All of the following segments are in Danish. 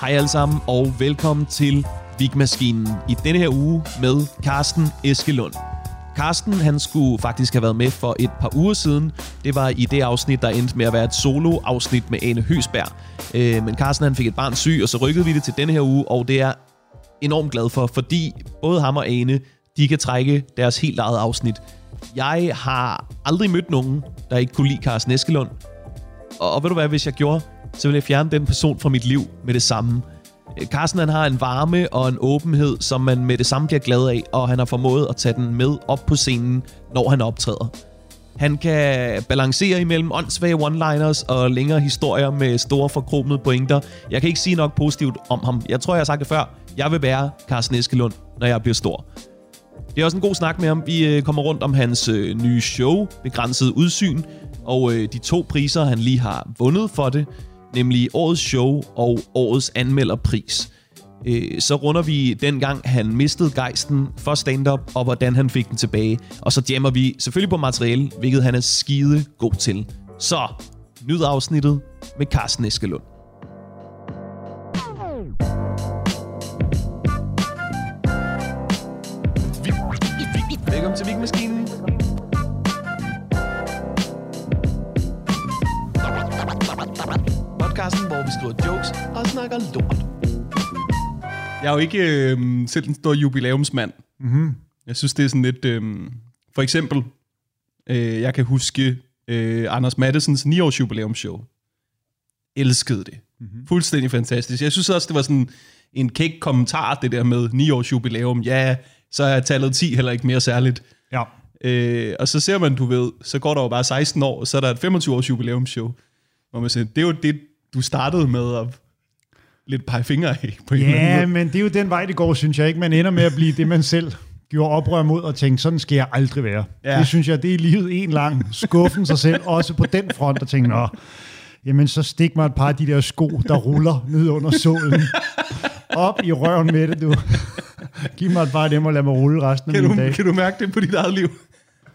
Hej alle sammen, og velkommen til Vigmaskinen i denne her uge med Carsten Eskelund. Carsten, han skulle faktisk have været med for et par uger siden. Det var i det afsnit, der endte med at være et solo-afsnit med Ane Høsberg. Øh, men Carsten, han fik et barn syg, og så rykkede vi det til denne her uge, og det er enormt glad for, fordi både ham og Ane, de kan trække deres helt eget afsnit. Jeg har aldrig mødt nogen, der ikke kunne lide Carsten Eskelund. Og, og ved du hvad, hvis jeg gjorde, så vil jeg fjerne den person fra mit liv med det samme. Øh, Carsten han har en varme og en åbenhed, som man med det samme bliver glad af, og han har formået at tage den med op på scenen, når han optræder. Han kan balancere imellem åndssvage one-liners og længere historier med store forkromede pointer. Jeg kan ikke sige nok positivt om ham. Jeg tror, jeg har sagt det før. Jeg vil være Carsten Eskelund, når jeg bliver stor. Det er også en god snak med ham. Vi øh, kommer rundt om hans øh, nye show, Begrænset Udsyn, og de to priser, han lige har vundet for det, nemlig Årets Show og Årets Anmelderpris. Øh, så runder vi den gang, han mistede gejsten for stand-up, og hvordan han fik den tilbage. Og så jammer vi selvfølgelig på materiale, hvilket han er skide god til. Så, nyd afsnittet med Carsten Eskelund. Velkommen til Vigmaskinen. Podcasten, hvor vi skriver jokes og snakker lort. Jeg er jo ikke øh, selv en stor jubilæumsmand. Mm-hmm. Jeg synes, det er sådan lidt... Øh, for eksempel, øh, jeg kan huske øh, Anders Mattesens 9-års jubilæumsshow. Elskede det. Mm-hmm. Fuldstændig fantastisk. Jeg synes også, det var sådan en kæk kommentar, det der med 9-års jubilæum. Ja, så er tallet 10 heller ikke mere særligt. Ja. Øh, og så ser man, du ved, så går der jo bare 16 år, og så er der et 25-års jubilæumsshow. Hvor man siger, det er jo det, du startede med at lidt pege fingre af på en eller anden Ja, måde. men det er jo den vej, det går, synes jeg ikke. Man ender med at blive det, man selv gjorde oprør mod og tænke, sådan skal jeg aldrig være. Ja. Det synes jeg, det er livet en lang skuffen sig selv, også på den front, og tænke, nå, jamen så stik mig et par af de der sko, der ruller ned under solen. Op i røven med det, du. Giv mig et par af dem og lad mig rulle resten af Kan min du, dag. kan du mærke det på dit eget liv?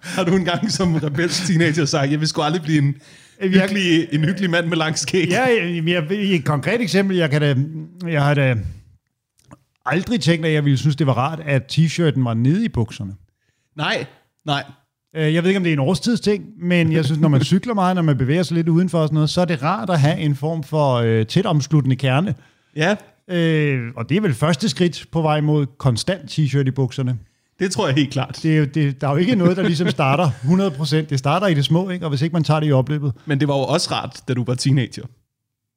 Har du engang som rebelsk teenager sagt, jeg vil sgu aldrig blive en, virkelig, en hyggelig mand med lang skæg? Ja, jeg, jeg, et konkret eksempel, jeg kan da, jeg har da aldrig tænkt, at jeg ville synes, det var rart, at t-shirten var nede i bukserne. Nej, nej. Øh, Jeg ved ikke, om det er en årstidsting, men jeg synes, når man cykler meget, når man bevæger sig lidt udenfor og sådan noget, så er det rart at have en form for øh, tæt omsluttende kerne. Ja, Øh, og det er vel første skridt på vej mod konstant t-shirt i bukserne. Det tror jeg helt klart. Det er jo, det, der er jo ikke noget, der ligesom starter 100%. Det starter i det små, ikke? og hvis ikke man tager det i opløbet. Men det var jo også rart, da du var teenager.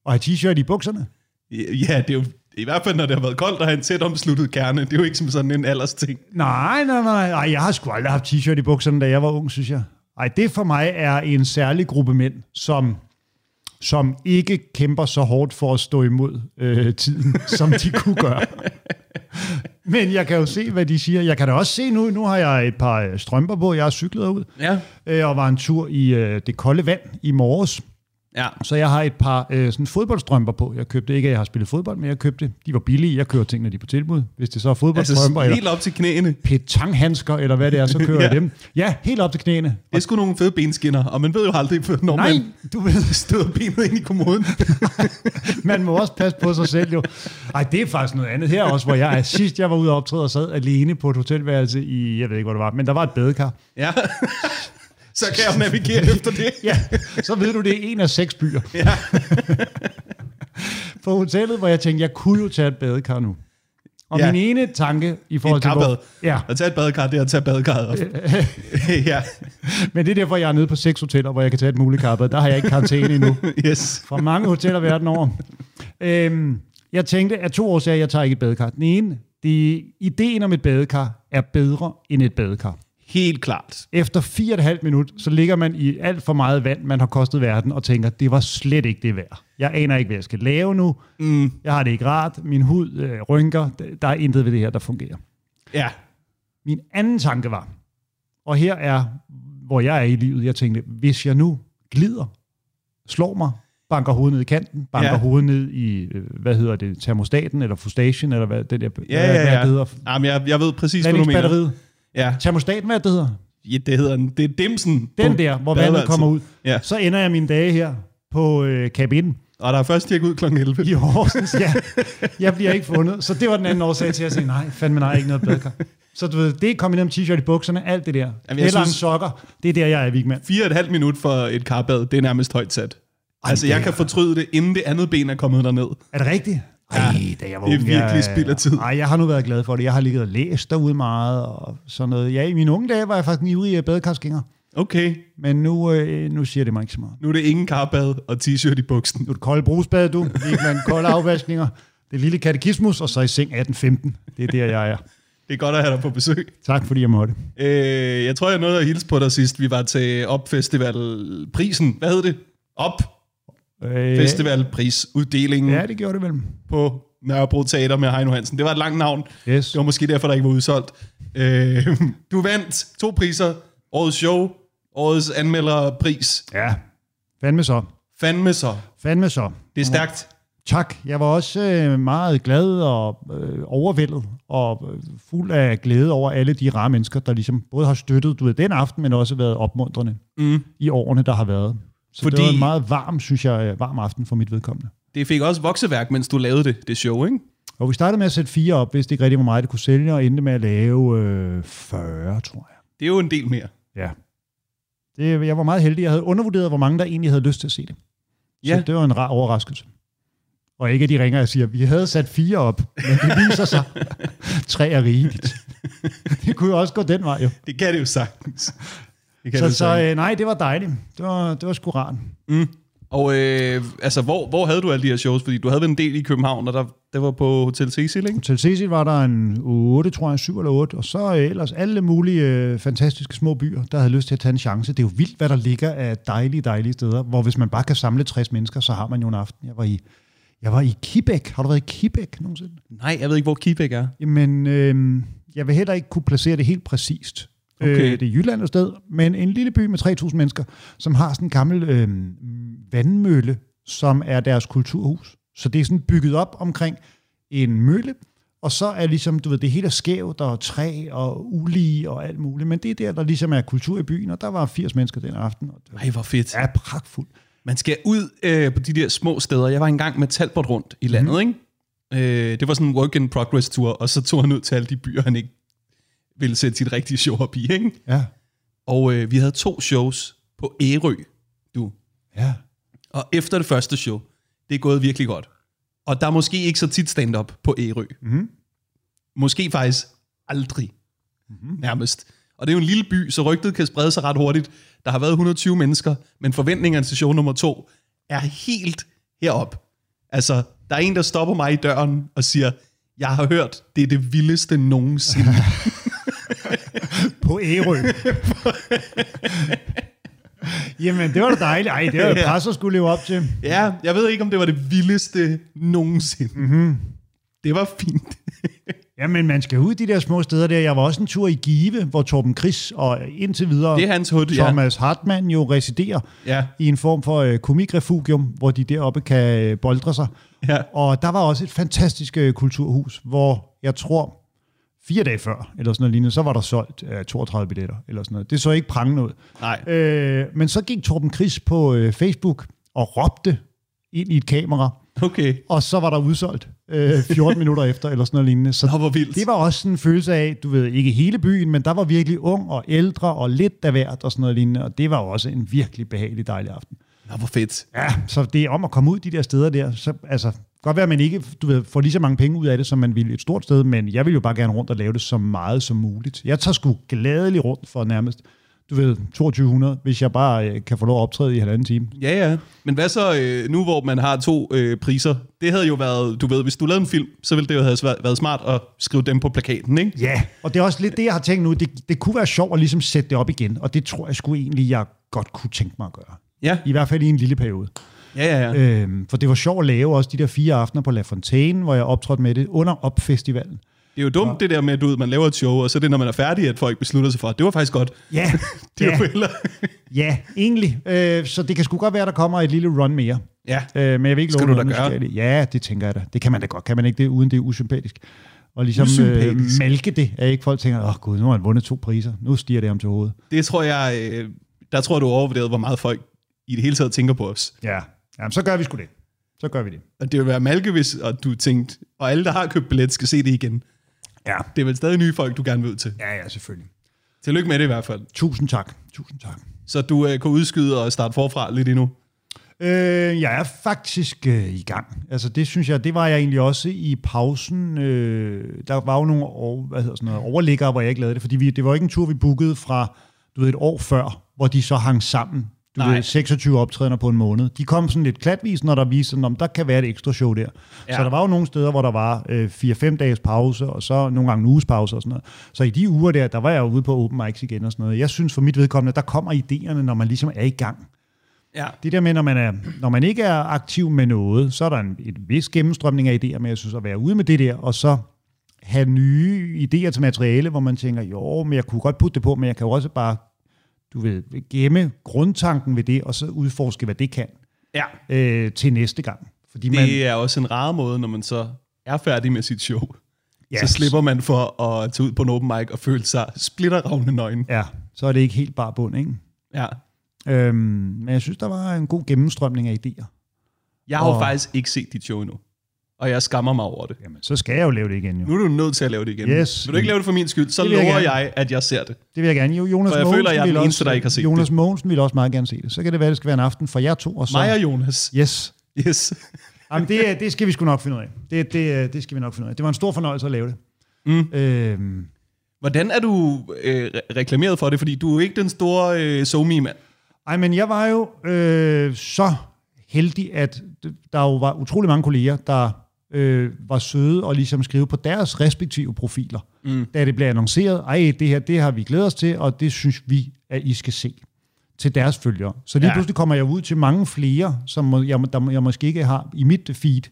Og have t-shirt i bukserne. Ja, det er jo i hvert fald, når det har været koldt og have en tæt omsluttet kerne. Det er jo ikke som sådan en alders ting. Nej, nej, nej. Ej, jeg har sgu aldrig haft t-shirt i bukserne, da jeg var ung, synes jeg. Ej, det for mig er en særlig gruppe mænd, som, som ikke kæmper så hårdt for at stå imod øh, tiden, som de kunne gøre. Men jeg kan jo se, hvad de siger. Jeg kan da også se nu, nu har jeg et par øh, strømper på, jeg har cyklet ud, Ja. øh, og var en tur i øh, det kolde vand i morges. Ja. Så jeg har et par øh, sådan fodboldstrømper på. Jeg købte ikke, at jeg har spillet fodbold, men jeg købte. De var billige. Jeg kører tingene, de er på tilbud. Hvis det så er fodboldstrømper, Altså eller helt op til knæene. petanghandsker, eller hvad det er, så kører Ja. jeg dem. Ja, helt op til knæene. Det er sgu nogle fede benskinner, og man ved jo aldrig, når Nej, man du ved, støder benet ind i kommoden. man må også passe på sig selv jo. Ej, det er faktisk noget andet her også, hvor jeg. Sidst jeg var ude og optræde og sad alene på et hotelværelse i, jeg ved ikke, hvor det var, men der var et badekar. ja. Så kan jeg navigere efter det. Ja, så ved du, det er en af seks byer. Ja. På hotellet, hvor jeg tænkte, jeg kunne jo tage et badekar nu. Og Ja. min ene tanke i forhold Et til... Hvor, ja, At tage et badekar, det er at tage badekarret ja, men det er derfor, jeg er nede på seks hoteller, hvor jeg kan tage et muligt karbad. Der har jeg ikke karantæne endnu. yes. fra mange hoteller verden over. Øhm, jeg tænkte, at to årsager, jeg tager ikke et badekar. Den ene, det, ideen om et badekar er bedre end et badekar. Helt klart. Efter fire og et halvt minut, så ligger man i alt for meget vand, man har kostet verden, og tænker, det var slet ikke det værd. Jeg aner ikke, hvad jeg skal lave nu. Mm. Jeg har det ikke rart. Min hud øh, rynker. Der er intet ved det her, der fungerer. Ja. Min anden tanke var, og her er, hvor jeg er i livet, jeg tænkte, hvis jeg nu glider, slår mig, banker hovedet ned i kanten, banker Ja. ja. hovedet ned i, øh, hvad hedder det, termostaten, eller fustagen, eller hvad det der, Ja, hvad, ja, hvad ja. det hedder. Jamen, jeg, jeg ved præcis, hvad du mener. Ja. Termostaten, hvad det hedder? ja, det hedder det er dimsen. Den der, hvor vandet kommer ud. Ja. Så ender jeg mine dage her på øh, kabinen Og der er først tjek ud kl. 11. i Horsens. Ja, jeg bliver ikke fundet. Så det var den anden årsag til at sige, nej, fandme nej, ikke noget badekar. Så du ved, det er kombineret med t-shirt i bukserne, alt det der. jeg Jamen, Eller synes- sokker, det er der, jeg er vigmand. Fire og et halvt minut for et karbad, det er nærmest højt sat. Altså, det jeg kan fortryde det, inden det andet ben er kommet derned. Er det rigtigt? Ej, da jeg var det er ung, virkelig jeg, spild af tid. Ej, jeg har nu været glad for det. Jeg har ligget og læst derude meget og sådan noget. Ja, i mine unge dage var jeg faktisk en ivrig badekarskænger. Okay, Men nu, øh, nu siger det mig ikke så meget. nu er det ingen karbad og t-shirt i buksen. Nu er det kolde brugsbad, du. Vigman, kolde afvaskninger. Det lille katekismus, og så i seng 1815. Det er der, jeg er. Det er godt at have dig på besøg. Tak, fordi jeg måtte. Øh, jeg tror, jeg nåede at hilse på dig sidst. Vi var til Op Festival prisen. Hvad hed det? Op Øh, Festival prisuddelingen Ja, det gjorde det vel. på Nørrebro Teater med Heino Hansen. Det var et langt navn. Yes. Det var måske derfor, der ikke var udsolgt. Øh, du vandt to priser. Årets show, årets anmelderpris. Ja, fandme så. Fandme så. Fandme så. Det er stærkt. Tak. Jeg var også øh, meget glad og øh, overvældet og øh, fuld af glæde over alle de rare mennesker, der ligesom både har støttet du ved, den aften, men også været opmuntrende Mm. i årene, der har været. Så Fordi... Det var en meget varm, synes jeg, øh, varm aften for mit vedkommende. Det fik også vokseværk, mens du lavede det, det show, ikke? Og vi startede med at sætte fire op, hvis det ikke rigtig var mig, det kunne sælge, og endte med at lave øh, 40, tror jeg. Det er jo en del mere. Ja. Det, jeg var meget heldig. Jeg havde undervurderet, hvor mange der egentlig havde lyst til at se det. Så Ja. det var en rar overraskelse. Og ikke at de ringer og siger, vi havde sat fire op, men det viser sig, tre er rigeligt. det kunne jo også gå den vej, jo. Det kan det jo sagtens. Det kan Så, så øh, nej, det var dejligt. Det var, det var sgu rart. Mm. Og øh, altså, hvor, hvor havde du alle de her shows? Fordi du havde en del i København, og der, det var på Hotel Cecil, ikke? Til Cecil var der en 8, tror jeg, 7 eller 8, og så øh, ellers alle mulige øh, fantastiske små byer, der havde lyst til at tage en chance. Det er jo vildt, hvad der ligger af dejlige, dejlige steder, hvor hvis man bare kan samle 60 mennesker, så har man jo en aften. Jeg var i, jeg var i Kibæk. Har du været i Kibæk nogensinde? Nej, jeg ved ikke, hvor Kibæk er. Jamen, øh, jeg vil heller ikke kunne placere det helt præcist. Okay. Øh, det er Jylland et sted, men en lille by med 3.000 mennesker, som har sådan en gammel øh, vandmølle, som er deres kulturhus. Så det er sådan bygget op omkring en mølle, og så er ligesom, du ved, det hele er skævt, og træ og ulige og alt muligt, men det er der, der ligesom er kultur i byen, og der var 80 mennesker den aften, og det var Ej, hvor fedt. ja, pragtfuldt. Man skal ud øh, på de der små steder. Jeg var engang med Talbot rundt i landet, mm. ikke? Øh, det var sådan en work-in-progress-tur, og så tog han ud til alle de byer, han ikke ville sætte sit rigtige show op i, ikke? Ja, Og øh, vi havde to shows på Ærø, du. ja. Og efter det første show, det er gået virkelig godt. Og der er måske ikke så tit stand-up på Ærø. Mhm. Måske faktisk aldrig. Mm-hmm. Nærmest. Og det er jo en lille by, så rygtet kan sprede sig ret hurtigt. Der har været 120 mennesker, men forventningerne til show nummer to er helt herop. Altså, der er en, der stopper mig i døren og siger, jeg har hørt, det er det vildeste nogensinde. På Ærø. Jamen, det var da dejligt. Ej, det var jo et pres at skulle leve op til. ja, jeg ved ikke, om det var det vildeste nogensinde. Mm-hmm. Det var fint. Jamen, man skal ud de der små steder der. Jeg var også en tur i Give, hvor Torben Chris og indtil videre Det er hans hud, ja. Thomas Hartmann jo residerer Ja. i en form for øh, komikrefugium, hvor de deroppe kan øh, boldre sig. Ja. Og der var også et fantastisk øh, kulturhus, hvor jeg tror, fire dage før, eller sådan noget lignende, så var der solgt øh, 32 billetter, eller sådan noget. Det så ikke prangende ud. Nej. Øh, men så gik Torben Chris på øh, Facebook og råbte ind i et kamera, Okay. og så var der udsolgt øh, 14 minutter efter, eller sådan noget lignende. Så Nå, hvor vildt. det var også sådan en følelse af, du ved, ikke hele byen, men der var virkelig ung og ældre og lidt af hvert og sådan noget lignende, og det var også en virkelig behagelig dejlig aften. Nå, hvor fedt. Ja, så det er om at komme ud de der steder der, så altså, godt være, at man ikke du ved, får lige så mange penge ud af det, som man ville et stort sted, men jeg vil jo bare gerne rundt og lave det så meget som muligt. Jeg tager sgu gladeligt rundt for nærmest, du ved, 2200, hvis jeg bare øh, kan få lov at optræde i halvanden time. Ja, ja. Men hvad så øh, nu, hvor man har to øh, priser? Det havde jo været, du ved, hvis du lavede en film, så ville det jo have været smart at skrive dem på plakaten, ikke? Ja, og det er også lidt det, jeg har tænkt nu. Det, det kunne være sjovt at ligesom sætte det op igen, og det tror jeg sgu egentlig, jeg godt kunne tænke mig at gøre. Ja, I hvert fald i en lille periode. Ja, ja. ja. Øhm, for det var sjovt at lave også de der fire aftener på La Fontaine, hvor jeg optrådte med det under opfestivalen. Det er jo dumt, det der med, at du, ved, man laver et show, og så er det, når man er færdig, at folk beslutter sig for, at det var faktisk godt. Ja, Det er ja, heller... ja egentlig. Øh, så det kan sgu godt være, der kommer et lille run mere. ja. Øh, men jeg vil ikke Skal love du da gøre? det. Ja, det tænker jeg da. Det kan man da godt. Kan man ikke det, uden det er usympatisk? Og ligesom øh, mælke det, at ikke folk tænker, åh oh, gud, nu har han vundet to priser. Nu stiger det ham til hovedet. Det tror jeg... Øh, der tror jeg, du overvurderet, hvor meget folk i det hele taget tænker på os. Ja, Jamen, så gør vi sgu det. så gør vi det. Og det vil være malke, hvis og du tænkte, og alle, der har købt billet, skal se det igen. Ja. Det er vel stadig nye folk, du gerne vil ud til. Ja, ja, selvfølgelig. Tillykke med det i hvert fald. Tusind tak. Tusind tak. Så du øh, kan udskyde og starte forfra lidt endnu. Øh, jeg er faktisk øh, i gang. Altså det synes jeg, det var jeg egentlig også i pausen. Øh, der var jo nogle år, hvad hedder sådan noget, overliggere, hvor jeg ikke lavede det, fordi vi, det var ikke en tur, vi bookede fra du ved, et år før, hvor de så hang sammen. Nej. ved, 26 optrædener på en måned. De kom sådan lidt klatvis, når der viste, sådan, om der kan være et ekstra show der. Ja. Så der var jo nogle steder, hvor der var øh, 4-5 dages pause, og så nogle gange en uges pause og sådan noget. Så i de uger der, der var jeg jo ude på open mics igen og sådan noget. Jeg synes for mit vedkommende, der kommer idéerne, når man ligesom er i gang. Ja. Det der med, når man, er, når man ikke er aktiv med noget, så er der en et vis gennemstrømning af idéer, men jeg synes at være ude med det der, og så have nye idéer til materiale, hvor man tænker, jo, men jeg kunne godt putte det på, men jeg kan jo også bare, du ved, gemme grundtanken ved det, og så udforske, hvad det kan ja. øh, til næste gang. Fordi man, Det er også en rar måde, når man så er færdig med sit show. ja, Så slipper man for at tage ud på en open mic og føle sig splitterravne nøgen. Ja, så er det ikke helt bare bund, ikke? Ja. Øhm, men jeg synes, der var en god gennemstrømning af idéer. Jeg har jo Og- faktisk ikke set dit show endnu. Og jeg skammer mig over det. Jamen, så skal jeg jo lave det igen, jo. Nu er du nødt til at lave det igen. Yes. Vil du ikke lave det for min skyld, så Det jeg lover gerne. jeg, at jeg ser det. Det vil jeg gerne. Jo, Jonas For jeg Mogensen føler, jeg er den vil eneste, også, der ikke har set Jonas det. Mogensen vil også meget gerne se det. Så kan det være, det skal være en aften for jer to. Og så, Mig og Jonas. Yes. Yes. Jamen, det, det skal vi sgu nok finde ud af. Det, det, det skal vi nok finde ud af. Det var en stor fornøjelse at lave det. Mm. Øhm, Hvordan er du øh, re- reklameret for det? Fordi du er ikke den store øh, somi-mand. ej, men jeg var jo øh, så heldig, at der jo var utrolig mange kolleger, der øh, var søde og ligesom skrive på deres respektive profiler, mm. da det blev annonceret, ej, det her, det har vi glædet os til, og det synes vi, at I skal se til deres følgere. Så lige Ja. pludselig kommer jeg ud til mange flere, som jeg, der, jeg måske ikke har i mit feed,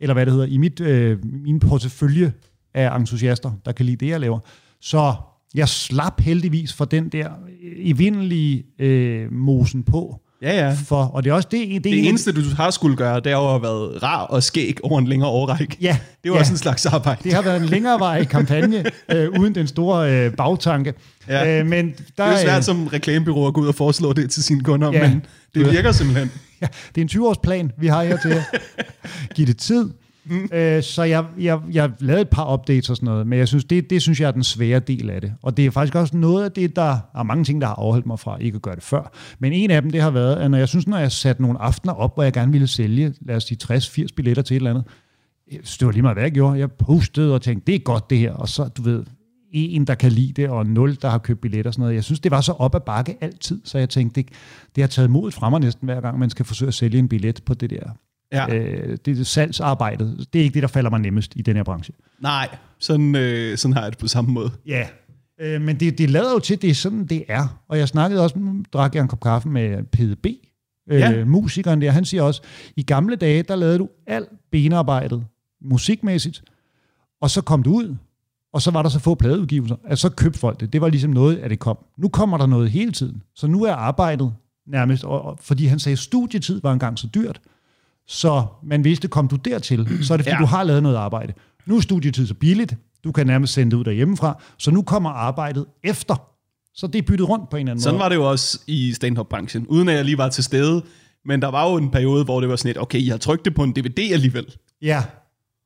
eller hvad det hedder, i mit, øh, min portefølje af entusiaster, der kan lide det, jeg laver. Så jeg slap heldigvis for den der evindelige øh, mosen på. Ja, ja. For, og det er også det, det, Det eneste, du har skulle gøre, det er jo været rar og skæg over en længere årrække. Ja, Det var ja. også en slags arbejde. Det har været en længerevarig kampagne, øh, uden den store øh, bagtanke. Ja. Øh, men der, Det er jo øh, svært som reklamebyrå at gå ud og foreslå det til sine kunder, Ja. men det virker simpelthen. Ja, det er en 20-års plan, vi har her til at give det tid. Mm. Øh, så jeg, jeg, jeg lavede et par updates og sådan noget, men jeg synes, det, det synes jeg er den svære del af det. Og det er faktisk også noget af det, der er mange ting, der har afholdt mig fra ikke at gøre det før. Men en af dem, det har været, at når jeg synes, når jeg satte nogle aftener op, hvor jeg gerne ville sælge, lad os sige 60-80 billetter til et eller andet, det var lige meget, hvad jeg gjorde. Jeg postede og tænkte, det er godt det her. Og så, du ved, en, der kan lide det, og nul, der har købt billetter og sådan noget. Jeg synes, det var så op ad bakke altid, så jeg tænkte, det, det har taget modet fra mig næsten hver gang, man skal forsøge at sælge en billet på det der. Ja. Øh, det er salgsarbejdet. Det er ikke det, der falder mig nemmest i den her branche. Nej, sådan, øh, sådan har jeg det på samme måde. Ja. Øh, men det, det lader jo til, at det er sådan, det er. Og jeg snakkede også, nu drak jeg en kop kaffe med PDB, øh, Ja. musikeren der. Han siger også, i gamle dage, der lavede du alt benarbejdet musikmæssigt, og så kom du ud, og så var der så få pladeudgivelser, at så købte folk det. Det var ligesom noget, at det kom. Nu kommer der noget hele tiden. Så nu er arbejdet nærmest, og, og, fordi han sagde, at studietid var engang så dyrt, så man vidste, kom du dertil, så er det fordi, Ja. du har lavet noget arbejde. Nu er studietid så billigt, du kan nærmest sende det ud derhjemmefra, så nu kommer arbejdet efter. Så det er byttet rundt på en eller anden Sådan måde. var det jo også i stand-up-branchen, uden at jeg lige var til stede. Men der var jo en periode, hvor det var sådan lidt, okay, jeg har trykt det på en DVD alligevel. Ja,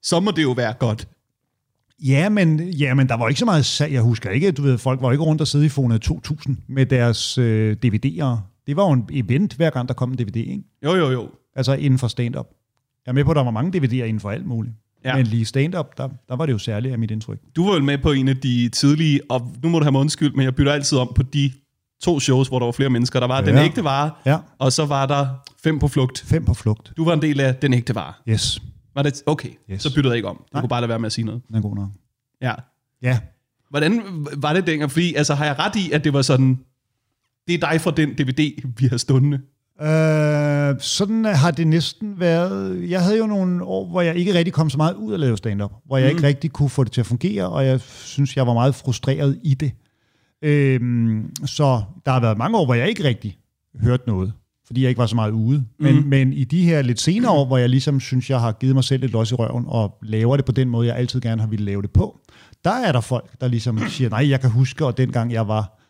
Så må det jo være godt. Ja, men, ja, men der var ikke så meget salg. Jeg husker ikke, du ved, folk var ikke rundt og sidde i Fona 2000 med deres øh, DVD'er. Det var jo en event, hver gang der kom en DVD, ikke? Jo, jo, jo. Altså inden for stand-up. Jeg er med på, at der var mange DVD'er inden for alt muligt. Ja. Men lige stand-up, der, der var det jo særligt af mit indtryk. Du var vel med på en af de tidlige, og nu må du have mig undskyld, men jeg bytter altid om på de to shows, hvor der var flere mennesker. Der var ja. Den. Ægte Vare, Ja, og så var der Fem på Flugt. fem på flugt. Du var en del af Den Ægte Vare. Yes, Var det? Okay, Yes. så byttede jeg ikke om. Du Nej. kunne bare lade være med at sige noget. den er god nok. Ja. Ja, Hvordan var det dengang? Fordi, altså, har jeg ret i, at det var sådan, det er dig fra den DVD, vi har stående? Øh, sådan har det næsten været. Jeg havde jo nogle år, hvor jeg ikke rigtig kom så meget ud at lave stand-up. Hvor jeg mm. ikke rigtig kunne få det til at fungere, og jeg synes, jeg var meget frustreret i det. Øhm, så der har været mange år, hvor jeg ikke rigtig hørte noget, fordi jeg ikke var så meget ude. Men, Mhm. men i de her lidt senere år, hvor jeg ligesom synes, jeg har givet mig selv lidt løs i røven, og laver det på den måde, jeg altid gerne har ville lave det på, der er der folk, der ligesom siger, nej, jeg kan huske, og dengang jeg var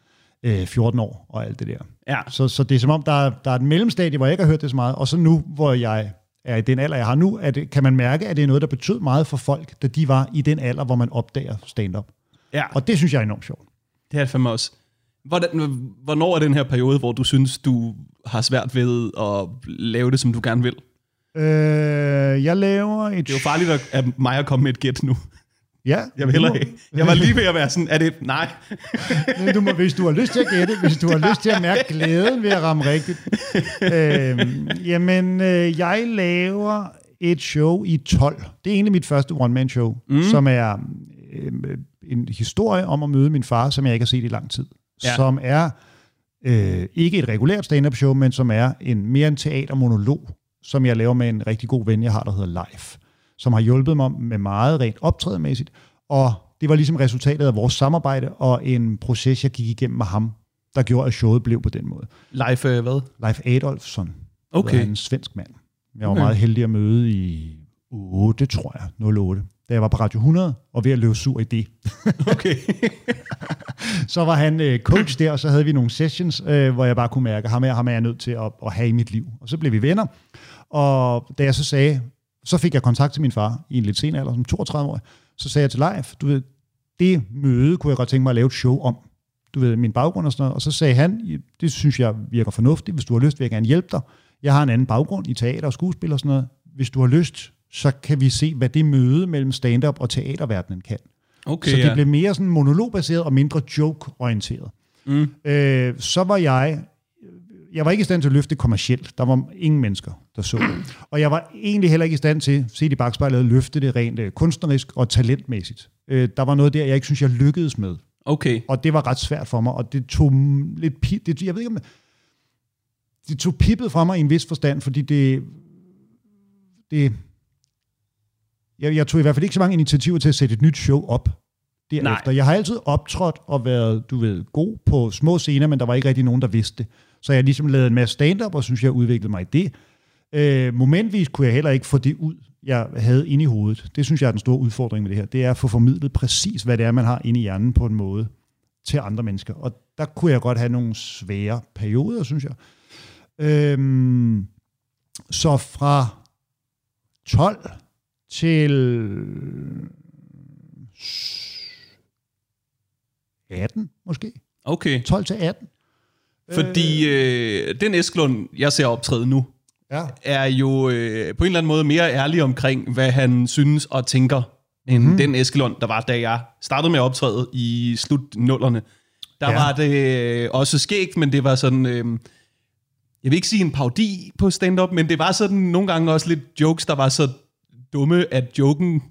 øh, 14 år, og alt det der. Ja. Så, så det er som om, der er, der er et mellemstadie, hvor jeg ikke har hørt det så meget, og så nu, hvor jeg er i den alder, jeg har nu, at kan man mærke, at det er noget, der betød meget for folk, da de var i den alder, hvor man opdager stand-up. Ja, Og det synes jeg er enormt sjovt. det er det fandme også. Hvordan, hvornår er den her periode, hvor du synes, du har svært ved at lave det, som du gerne vil? Øh, jeg laver et... Det er jo farligt at, at mig at komme med et gæt nu. Ja, Jeg vil hellere. Jeg var lige ved at være sådan, er det... Nej. Men du må, hvis du har lyst til at gætte, hvis du har lyst til at mærke glæden ved at ramme rigtigt. Øhm, jamen, øh, jeg laver et show i 12. Det er egentlig mit første one-man-show, mm. som er øh, en historie om at møde min far, som jeg ikke har set i lang tid. Ja. Som er øh, ikke et regulært stand-up show, men som er en mere en teatermonolog, som jeg laver med en rigtig god ven, jeg har, der hedder Life, som har hjulpet mig med meget rent optrædemæssigt, og det var ligesom resultatet af vores samarbejde og en proces, jeg gik igennem med ham, der gjorde, at showet blev på den måde. Live øh, hvad? Leif Adolfsson, Okay. okay. en svensk mand. Jeg var Okay. meget heldig at møde i 8, tror jeg, 08, da jeg var på Radio 100 og ved at løbe sur i det. Okay. Så var han øh, coach der, og så havde vi nogle sessions, øh, hvor jeg bare kunne mærke, at ham er, ham er jeg nødt til at, at have i mit liv. Og så blev vi venner, og da jeg så sagde, så fik jeg kontakt til min far i en lidt sen alder, som 32 år, så sagde jeg til Leif, du ved, det møde kunne jeg godt tænke mig at lave et show om. Du ved, min baggrund og sådan noget. Og så sagde han, det synes jeg virker fornuftigt, hvis du har lyst, vil jeg gerne hjælpe dig. Jeg har en anden baggrund i teater og skuespil og sådan noget. Hvis du har lyst, så kan vi se, hvad det møde mellem stand-up og teaterverdenen kan. Okay, Så det ja. blev mere sådan monologbaseret og mindre joke-orienteret. Mm. Øh, så var jeg... Jeg var ikke i stand til at løfte det kommercielt. Der var ingen mennesker, der så det. Og jeg var egentlig heller ikke i stand til, set i bagspejlet, at løfte det rent øh, kunstnerisk og talentmæssigt. Øh, der var noget der, jeg ikke synes, jeg lykkedes med. Okay. Og det var ret svært for mig, og det tog lidt... Pi- det, jeg ved ikke, om det tog pippet fra mig i en vis forstand, fordi det... det jeg, jeg tog i hvert fald ikke så mange initiativer til at sætte et nyt show op derefter. Nej. Jeg har altid optrådt og været, du ved, god på små scener, men der var ikke rigtig nogen, der vidste det. Så jeg ligesom lavet en masse stand-up, og synes, jeg udviklede mig i det. Øh, momentvis kunne jeg heller ikke få det ud, jeg havde inde i hovedet. Det synes jeg er den store udfordring med det her. Det er at få formidlet præcis, hvad det er, man har inde i hjernen på en måde til andre mennesker. Og der kunne jeg godt have nogle svære perioder, synes jeg. Øhm, så fra 12 til 18 måske. Okay. 12 til 18. Fordi øh, den Esklund, jeg ser optræde nu, Ja. er jo øh, på en eller anden måde mere ærlig omkring, hvad han synes og tænker, end mm. den Eskelund, der var, da jeg startede med at optræde i slut nullerne. Der ja. var det øh, også skægt, men det var sådan... Øh, jeg vil ikke sige en parodi på stand-up, men det var sådan nogle gange også lidt jokes, der var så dumme, at joken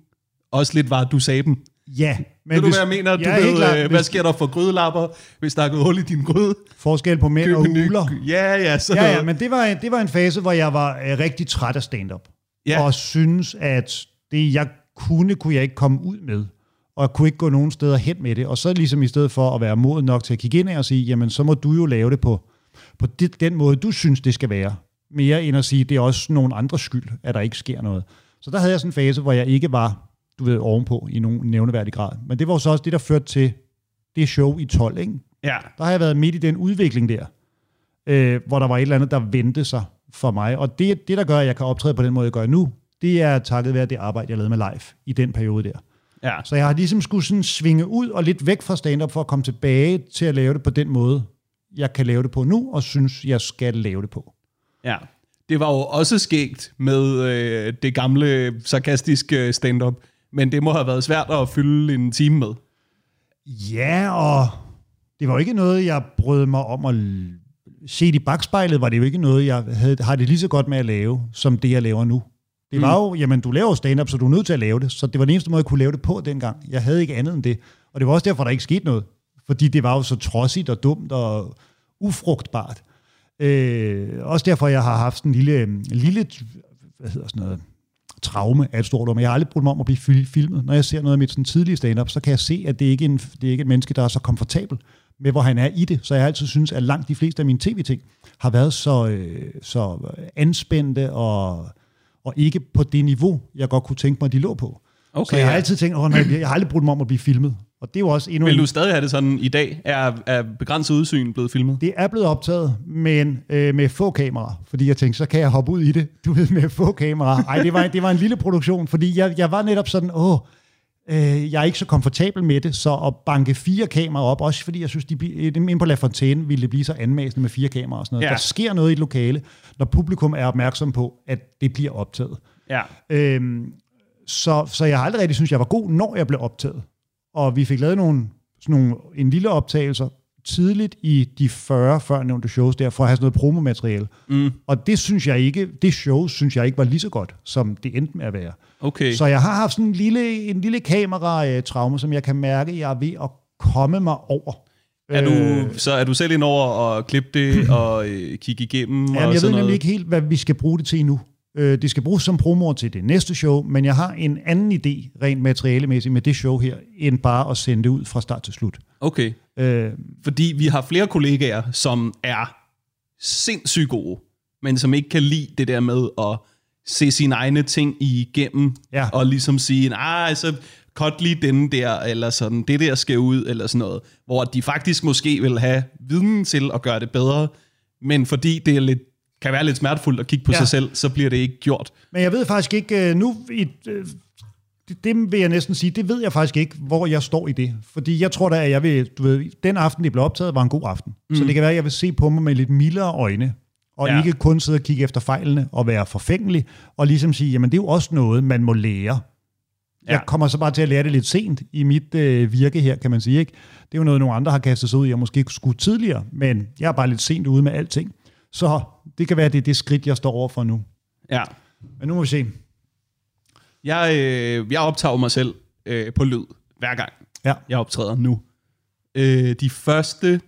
også lidt var, at du sagde dem. Ja, men Ved du, hvis- hvad jeg mener? Du Ja, ved, klart. øh, hvad Hvis- sker der for grydelapper, hvis der er gået hul i din gryde? Forskel på mænd og Køb uler. Ja, ja, så Ja, ja, men det var, en, det var en fase, hvor jeg var øh, rigtig træt af stand-up. Ja. Og synes, at det, jeg kunne, kunne jeg ikke komme ud med. Og jeg kunne ikke gå nogen steder hen med det. Og så ligesom i stedet for at være moden nok til at kigge ind og sige, jamen så må du jo lave det på, på det, den måde, du synes, det skal være. Mere end at sige, det er også nogen andres skyld, at der ikke sker noget. Så der havde jeg sådan en fase, hvor jeg ikke var, du ved, ovenpå i nogen nævneværdig grad. Men det var jo så også det, der førte til det show i 12, ikke? ja. der har jeg været midt i den udvikling der, øh, hvor der var et eller andet, der vendte sig for mig. Og det, det, der gør, at jeg kan optræde på den måde, jeg gør nu, det er takket være det arbejde, jeg lavede med live i den periode der. ja. Så jeg har ligesom skulle sådan svinge ud og lidt væk fra stand-up for at komme tilbage til at lave det på den måde, jeg kan lave det på nu, og synes, jeg skal lave det på. Ja, det var jo også skægt med øh, det gamle sarkastiske stand-up, men det må have været svært at fylde en time med. Ja, og det var jo ikke noget, jeg brød mig om at se i bagspejlet, var det jo ikke noget, jeg havde, har det lige så godt med at lave, som det, jeg laver nu. Det var jo, jamen du laver stand-up, så du er nødt til at lave det. Så det var den eneste måde, jeg kunne lave det på dengang. Jeg havde ikke andet end det. Og det var også derfor, der ikke skete noget. Fordi det var jo så trodsigt og dumt og ufrugtbart. Øh, også derfor, jeg har haft en lille, en lille hvad hedder sådan noget, traume er et stort ord, men jeg har aldrig brugt mig om at blive fil- filmet. Når jeg ser noget af mit sådan tidlige stand-up, så kan jeg se, at det ikke er en, det er ikke et menneske, der er så komfortabel med, hvor han er i det. Så jeg har altid synes, at langt de fleste af mine tv-ting har været så, øh, så anspændte og, og ikke på det niveau, jeg godt kunne tænke mig, de lå på. Okay, så jeg har ja. altid tænkt, nej, jeg har aldrig brugt mig om at blive filmet. Og det er jo også endnu Vil du stadig have det sådan i dag? Er, er begrænset udsyn blevet filmet? Det er blevet optaget, men øh, med få kameraer, fordi jeg tænkte, så kan jeg hoppe ud i det, du ved, med få kameraer. Ej, det var, det var en lille produktion, fordi jeg, jeg var netop sådan, åh, øh, jeg er ikke så komfortabel med det, så at banke fire kameraer op, også fordi jeg synes, de inde på La Fontaine ville det blive så anmæsende med fire kameraer og sådan noget. Ja. Der sker noget i et lokale, når publikum er opmærksom på, at det bliver optaget. Ja. Øhm, så, så jeg har aldrig rigtig synes jeg var god, når jeg blev optaget. Og vi fik lavet nogle, sådan nogle, en lille optagelser tidligt i de 40 førnævnte shows der, for at have sådan noget promomateriale. Mm. Og det synes jeg ikke, det show synes jeg ikke var lige så godt, som det endte med at være. Okay. Så jeg har haft sådan en lille, en lille kamera-traume, som jeg kan mærke, jeg er ved at komme mig over. er du, Øh, så er du selv ind over og klippe det og øh, kigge igennem? og Jamen, jeg ved sådan nemlig noget? ikke helt, hvad vi skal bruge det til endnu. Øh, det skal bruges som promo til det næste show, men jeg har en anden idé, rent materialemæssigt, med det show her, end bare at sende det ud fra start til slut. Okay. Øh, Fordi vi har flere kollegaer, som er sindssygt gode, men som ikke kan lide det der med at se sine egne ting igennem, Ja. og ligesom sige, nej, så cut lige den der, eller sådan, det der skal ud, eller sådan noget. Hvor de faktisk måske vil have viden til at gøre det bedre, men fordi det er lidt, kan være lidt smertefuldt at kigge på Ja. sig selv, så bliver det ikke gjort. men jeg ved faktisk ikke, øh, nu i, øh, det, det vil jeg næsten sige, det ved jeg faktisk ikke, hvor jeg står i det. Fordi jeg tror da, at jeg vil, du ved, den aften, det blev optaget, var en god aften. Mm. Så det kan være, at jeg vil se på mig med lidt mildere øjne, og Ja. ikke kun sidde og kigge efter fejlene og være forfængelig, og ligesom sige, jamen det er jo også noget, man må lære. Jeg Ja. kommer så bare til at lære det lidt sent i mit øh, virke her, kan man sige. Ikke? Det er jo noget, nogle andre har kastet sig ud i, og måske skulle tidligere, men jeg er bare lidt sent ude med alting. Så det kan være, det er det skridt, jeg står over for nu. Ja. Men nu må vi se. Jeg, øh, jeg optager mig selv øh, på lyd hver gang, Ja. jeg optræder nu. Øh, de første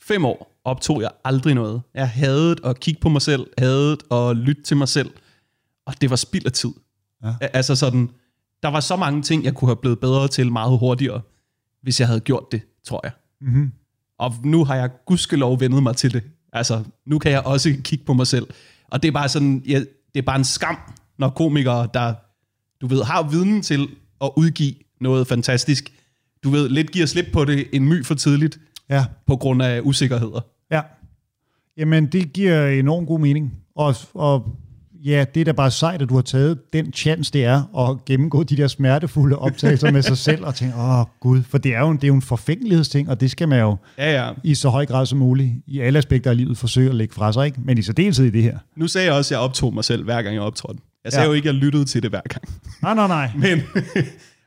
fem år optog jeg aldrig noget. Jeg havde at kigge på mig selv, havde at lytte til mig selv, og det var spild af tid. Ja. Altså sådan, der var så mange ting, jeg kunne have blevet bedre til meget hurtigere, hvis jeg havde gjort det, tror jeg. Mm-hmm. Og nu har jeg gudskelov vendet mig til det. Altså, nu kan jeg også kigge på mig selv. Og det er bare sådan, ja, det er bare en skam, når komikere, der, du ved, har viden til at udgive noget fantastisk, du ved, lidt giver slip på det en my for tidligt, Ja. på grund af usikkerheder. Ja. Jamen, det giver enormt god mening. Og, og ja, det er da bare sejt, at du har taget den chance, det er at gennemgå de der smertefulde optagelser med sig selv og tænke, åh gud, for det er jo en, det er jo en forfængelighedsting, og det skal man jo Ja, ja. i så høj grad som muligt i alle aspekter af livet forsøge at lægge fra sig, ikke? men i særdeleshed i det her. Nu sagde jeg også, at jeg optog mig selv, hver gang jeg optrådte. Jeg sagde Ja. jo ikke, at jeg lyttede til det hver gang. Nej, nej, nej. Men,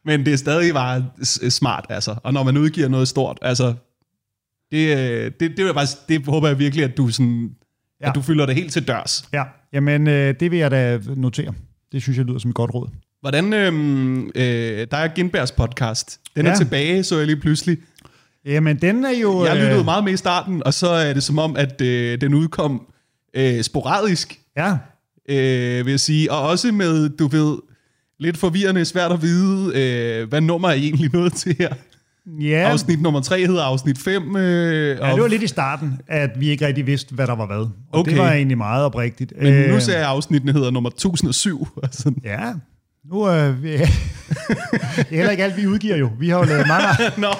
men det er stadig bare smart, altså. Og når man udgiver noget stort, altså, det, øh, det, det, vil jeg bare, det håber jeg virkelig, at du, sådan, ja. At du fylder det helt til dørs. Ja, jamen øh, det vil jeg da notere. Det synes jeg lyder som et godt råd. Hvordan, øhm, øh, der er Ginbergs podcast. Den ja. er tilbage, så jeg lige pludselig. Jamen, den er jo... Jeg øh, lyttede meget med i starten, og så er det som om, at øh, den udkom øh, sporadisk, Ja, øh, vil jeg sige. Og også med, du ved, lidt forvirrende, svært at vide, øh, hvad nummer er I egentlig nået til her. Ja. Afsnit nummer 3 hedder afsnit 5. Øh, Ja, det var lidt i starten, at vi ikke rigtig vidste, hvad der var hvad. Og Okay. det var egentlig meget oprigtigt. Men Øh, nu ser jeg, at afsnittene hedder nummer 1007. og sådan. Ja, nu øh, vi, det er heller ikke alt, vi udgiver jo. Vi har jo lavet mange... Nå.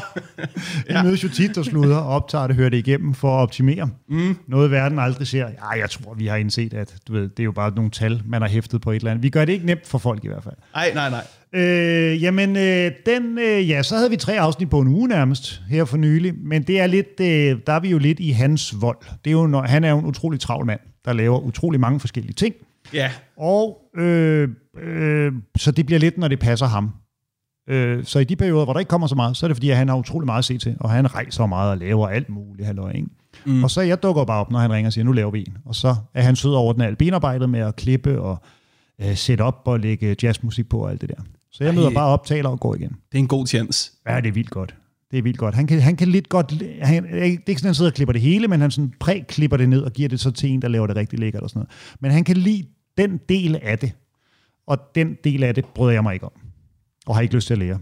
Vi mødes jo tit og sluder og optager det, hører det igennem for at optimere. Mm. Noget verden aldrig ser. Ja, jeg tror, vi har indset, at du ved, det er jo bare nogle tal, man har hæftet på et eller andet. Vi gør det ikke nemt for folk i hvert fald. Ej, nej, nej. Øh, jamen, øh, den, øh, ja, så havde vi tre afsnit på en uge nærmest, her for nylig, men det er lidt, øh, der er vi jo lidt i hans vold. Det er jo, når, han er jo en utrolig travl mand, der laver utrolig mange forskellige ting, Ja, og øh, øh, så det bliver lidt, når det passer ham. Øh, så i de perioder, hvor der ikke kommer så meget, så er det fordi, at han har utrolig meget at se til, og han rejser meget og laver alt muligt, halløj, ikke? Mm. Og så jeg dukker bare op, når han ringer og siger, nu laver vi en. Og så er han sød over den alt benarbejdet med at klippe og øh, sætte op og lægge jazzmusik på og alt det der. Så jeg møder Ej. bare op, taler og går igen. det er en god chance. Ja, det er vildt godt. Det er vildt godt. Han kan, han kan lidt godt... Han, det er ikke sådan, at han sidder og klipper det hele, men han sådan præ-klipper det ned og giver det så til en, der laver det rigtig lækkert og sådan noget. Men han kan lide den del af det. Og den del af det bryder jeg mig ikke om. Og har ikke lyst til at lære.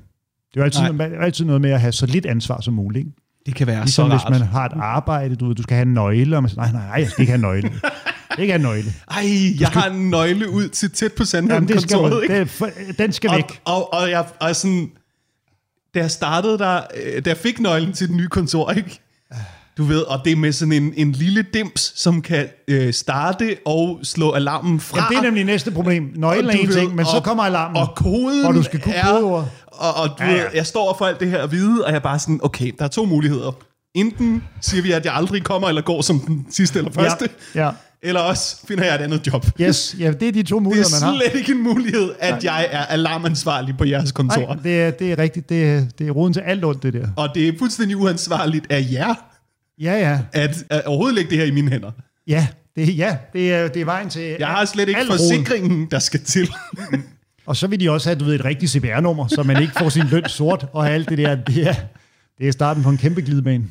Det er jo altid, er altid noget med at have så lidt ansvar som muligt. Ikke? Det kan være Ligesom så hvis man har et arbejde, du ved, du skal have en nøgle, og man siger, nej, nej, nej, jeg skal ikke have nøgle. Ikke have nøgle. Ej, jeg har en nøgle ud til tæt på Jamen, det skal, sandheden du- det, for- den skal og, væk. og, og, jeg, og sådan, da jeg startede der, øh, da jeg fik nøglen til det nye kontor, ikke? Du ved, og det er med sådan en, en lille dims, som kan øh, starte og slå alarmen fra. Ja, det er nemlig næste problem. Nøglen er en ved, ting, men så og- kommer alarmen. Og koden Og du skal kunne er, kodeord. Og, og du ja. ja. Ved, jeg står for alt det her at vide, og jeg er bare sådan, okay, der er to muligheder. Enten siger vi, at jeg aldrig kommer eller går som den sidste eller første, Ja, ja. Eller også finder jeg et andet job. Yes, ja, det er de to Det muligheder, man er har. slet ikke en mulighed, at jeg er alarmansvarlig på jeres kontor. Nej, det er, det er rigtigt. Det er, det er roden til alt ondt, det der. Og det er fuldstændig uansvarligt af jer, Ja, ja. at, at overhovedet lægge det her i mine hænder. Ja, det, ja, det er, det er vejen til Jeg har slet ikke forsikringen, der skal til. Og så vil de også have, du ved, et rigtigt CPR-nummer, så man ikke får sin løn sort og alt det der. Det er, det er starten på en kæmpe glidebane.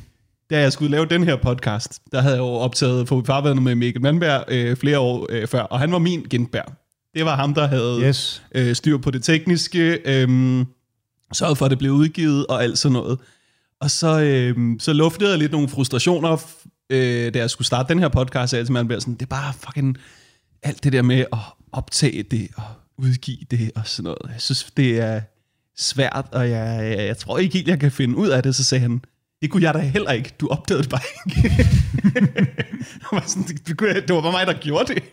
Da jeg skulle lave den her podcast, der havde jeg jo optaget på farvandet med Mikkel Mandberg øh, flere år øh, før, og han var min Gindberg. Det var ham, der havde Yes. øh, styr på det tekniske, øh, sørgede for, at det blev udgivet og alt sådan noget. Og så, øh, så luftede jeg lidt nogle frustrationer, øh, da jeg skulle starte den her podcast, altså man bliver sådan, det er bare fucking alt det der med at optage det og udgive det og sådan noget. Jeg synes, det er svært, og jeg, jeg, jeg tror ikke helt, jeg kan finde ud af det. Så sagde han, det kunne jeg da heller ikke. Du opdagede det bare ikke. Var sådan, det, kunne det var bare mig, der gjorde det.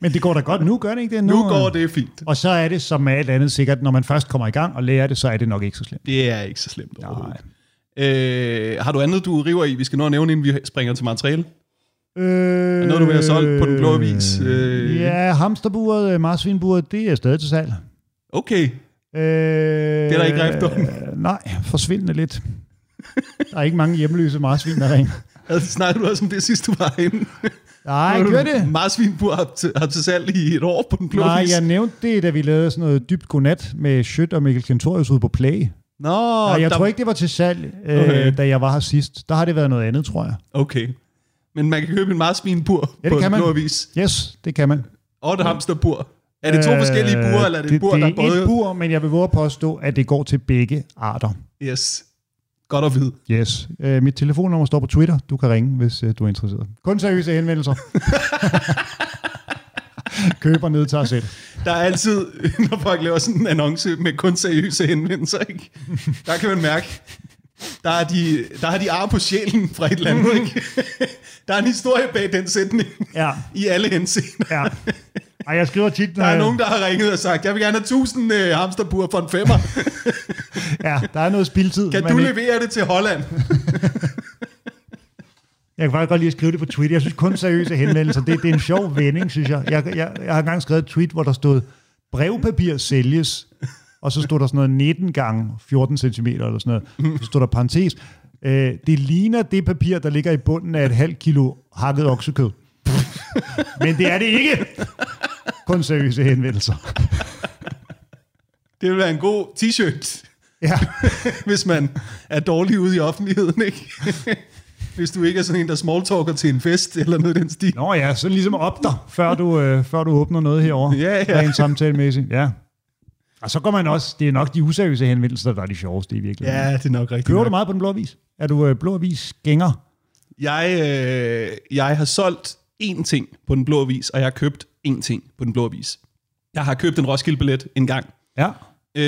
Men det går da godt nu, gør det ikke det? Nu går det fint. Og så er det som med alt andet sikkert, når man først kommer i gang og lærer det, så er det nok ikke så slemt. Det er ikke så slemt overhovedet. Øh, har du andet, du river i, vi skal nå at nævne, inden vi springer til materiale? Øh, Er noget, du vil have solgt på Den Blå Avis? Øh. Ja, hamsterburet, øh, marsvinburet, det er stadig til salg. Okay, Øh, det er der ikke rift om. Øh, nej, forsvindende lidt. Der er ikke mange hjemløse marsvin, der ringer. altså, snakkede du også om det sidst, du var inde? Nej, gør det. Marsvinbur har til, har til salg i et år på Den Blå Nej, jeg nævnte det, da vi lavede sådan noget dybt godnat med Schødt og Mikkel Kentorius ude på Play. Nå, Nej, jeg der, tror ikke, det var til salg, øh, Okay. da jeg var her sidst. Der har det været noget andet, tror jeg. Okay. Men man kan købe en marsvinbur Ja, det på kan Den. Blå Avis. Yes, det kan man. Og et hamsterbur. Er det to Øh, forskellige bur, eller er det, et bur, det der er er både... et bur, men jeg vil våge at påstå, at det går til begge arter. Yes. Godt at vide. Yes. Øh, mit telefonnummer står på Twitter. Du kan ringe, hvis øh, du er interesseret. Kun seriøse henvendelser. Køber ned til os selv. Der er altid, når folk laver sådan en annonce med kun seriøse henvendelser, ikke? der kan man mærke, der er de, der har de ar på sjælen fra et eller andet. Ikke? Der er en historie bag den sætning Ja, i alle henseender. ja. Ej, jeg skriver tit, Der er jeg- nogen, der har ringet og sagt, jeg vil gerne have 1000 øh, hamsterbur for en femmer. Ja, der er noget spildtid. Kan du ikke- levere det til Holland? Jeg kan faktisk godt lide at skrive det på Twitter. Jeg synes kun seriøse henvendelser, det, det er en sjov vending, synes jeg. Jeg, jeg. jeg har engang skrevet et tweet, hvor der stod, brevpapir sælges, og så stod der sådan noget 19 gange 14 cm eller sådan noget. Så stod der parentes. Øh, det ligner det papir, der ligger i bunden af et halvt kilo hakket oksekød. Men det er det ikke. Kun seriøse henvendelser. Det vil være en god t-shirt, Ja, hvis man er dårlig ude i offentligheden, ikke? Hvis du ikke er sådan en, der smalltalker til en fest, eller noget i den stil. Nå ja, så ligesom op dig, før du, øh, før du åbner noget herovre. Ja, ja. Rent samtalemæssigt, ja. Og så går man også, det er nok de useriøse henvendelser, der er de sjoveste i virkeligheden. Ja, det er nok rigtigt. Køber nok. du meget på den blå avis? Er du øh, blå avis gænger? Jeg, øh, jeg har solgt én ting på den blå avis, og jeg har købt én ting på den blå avis. Jeg har købt en Roskilde-billet en gang. Ja. Øh,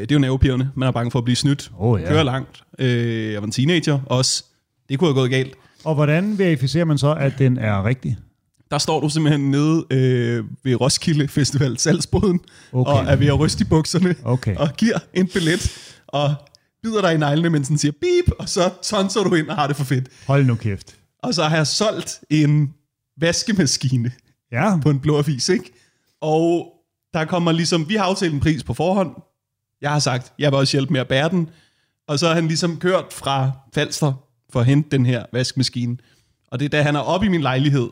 det er jo nervepirrende. Man er bange for at blive snydt. Åh, ja. Kører langt. Øh, jeg var en teenager også. Det kunne have gået galt. Og hvordan verificerer man så, at den er rigtig? Der står du simpelthen nede øh, ved Roskilde Festival salgsboden, Okay. og er ved at ryste i bukserne, Okay. og giver en billet, og bider dig i neglene, mens den siger beep, og så tonser du ind og har det for fedt. Hold nu kæft. Og så har jeg solgt en vaskemaskine Ja, på en blå avis, ikke? Og der kommer ligesom, vi har aftalt en pris på forhånd. Jeg har sagt, jeg vil også hjælpe med at bære den. Og så har han ligesom kørt fra Falster for at hente den her vaskemaskine. Og det er da han er oppe i min lejlighed,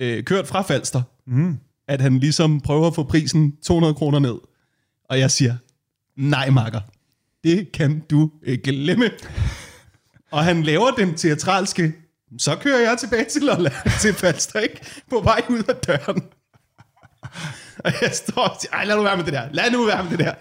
øh, kørt fra Falster, mm. at han ligesom prøver at få prisen 200 kroner ned. Og jeg siger, nej makker, det kan du øh, glemme. Og han laver den teatralske, så kører jeg tilbage til Lolland, til Falster, ikke? På vej ud af døren. Og jeg står og siger, ej, lad nu være med det der, lad nu være med det der.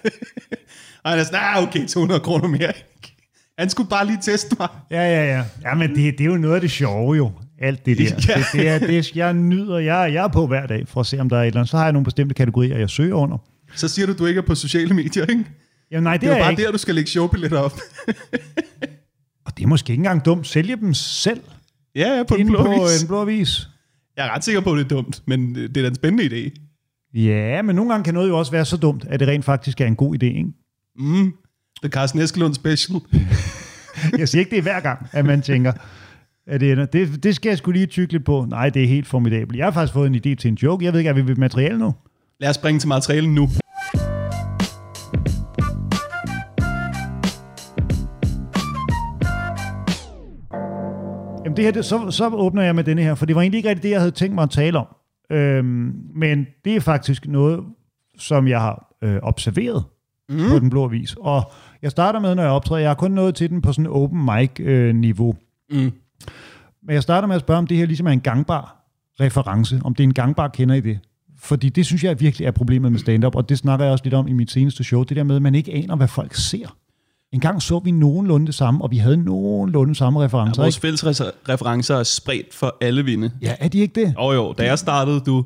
og han er sådan, ah, okay, 200 kroner mere. ikke?" Han skulle bare lige teste mig. ja, ja, ja. Ja, men det, det er jo noget af det sjove jo. Alt det der. Ja. Det, det er, det, jeg nyder. Jeg, jeg er på hver dag for at se, om der er et eller andet. Så har jeg nogle bestemte kategorier, jeg søger under. Så siger du, du ikke er på sociale medier, ikke? Jamen nej, det, Det er er bare ikke. der, du skal lægge showbilletter op. Og det er måske ikke engang dumt. Sælge dem selv ja, ja, på den blå på avis. en blå avis. Jeg er ret sikker på, at det er dumt, men det er da en spændende idé. Ja, men nogle gange kan noget jo også være så dumt, at det rent faktisk er en god idé, ikke? Mm. The Carsten Eskelund Special. Jeg siger ikke, det er hver gang, at man tænker, at det, ender. det, det skal jeg skulle lige tykke lidt på. Nej, det er helt formidabelt. Jeg har faktisk fået en idé til en joke. Jeg ved ikke, er vi ved materiale nu? Lad os springe til materialen nu. Det her, det, så, så åbner jeg med denne her, for det var egentlig ikke rigtig det, jeg havde tænkt mig at tale om. Øhm, men det er faktisk noget, som jeg har øh, observeret mm. på Den Blå Avis. Og jeg starter med, når jeg optræder, jeg har kun nået til den på sådan en open mic-niveau. Mm. Men jeg starter med at spørge, om det her ligesom er en gangbar reference, om det er en gangbar kender i det. Fordi det synes jeg virkelig er problemet med stand-up, og det snakker jeg også lidt om i mit seneste show, det der med, at man ikke aner, hvad folk ser. En gang så vi nogenlunde det samme, og vi havde nogenlunde samme referencer. Vores ikke? fælles re- referencer er spredt for alle vinde. Ja, er de ikke det? Og jo, da jeg startede, du,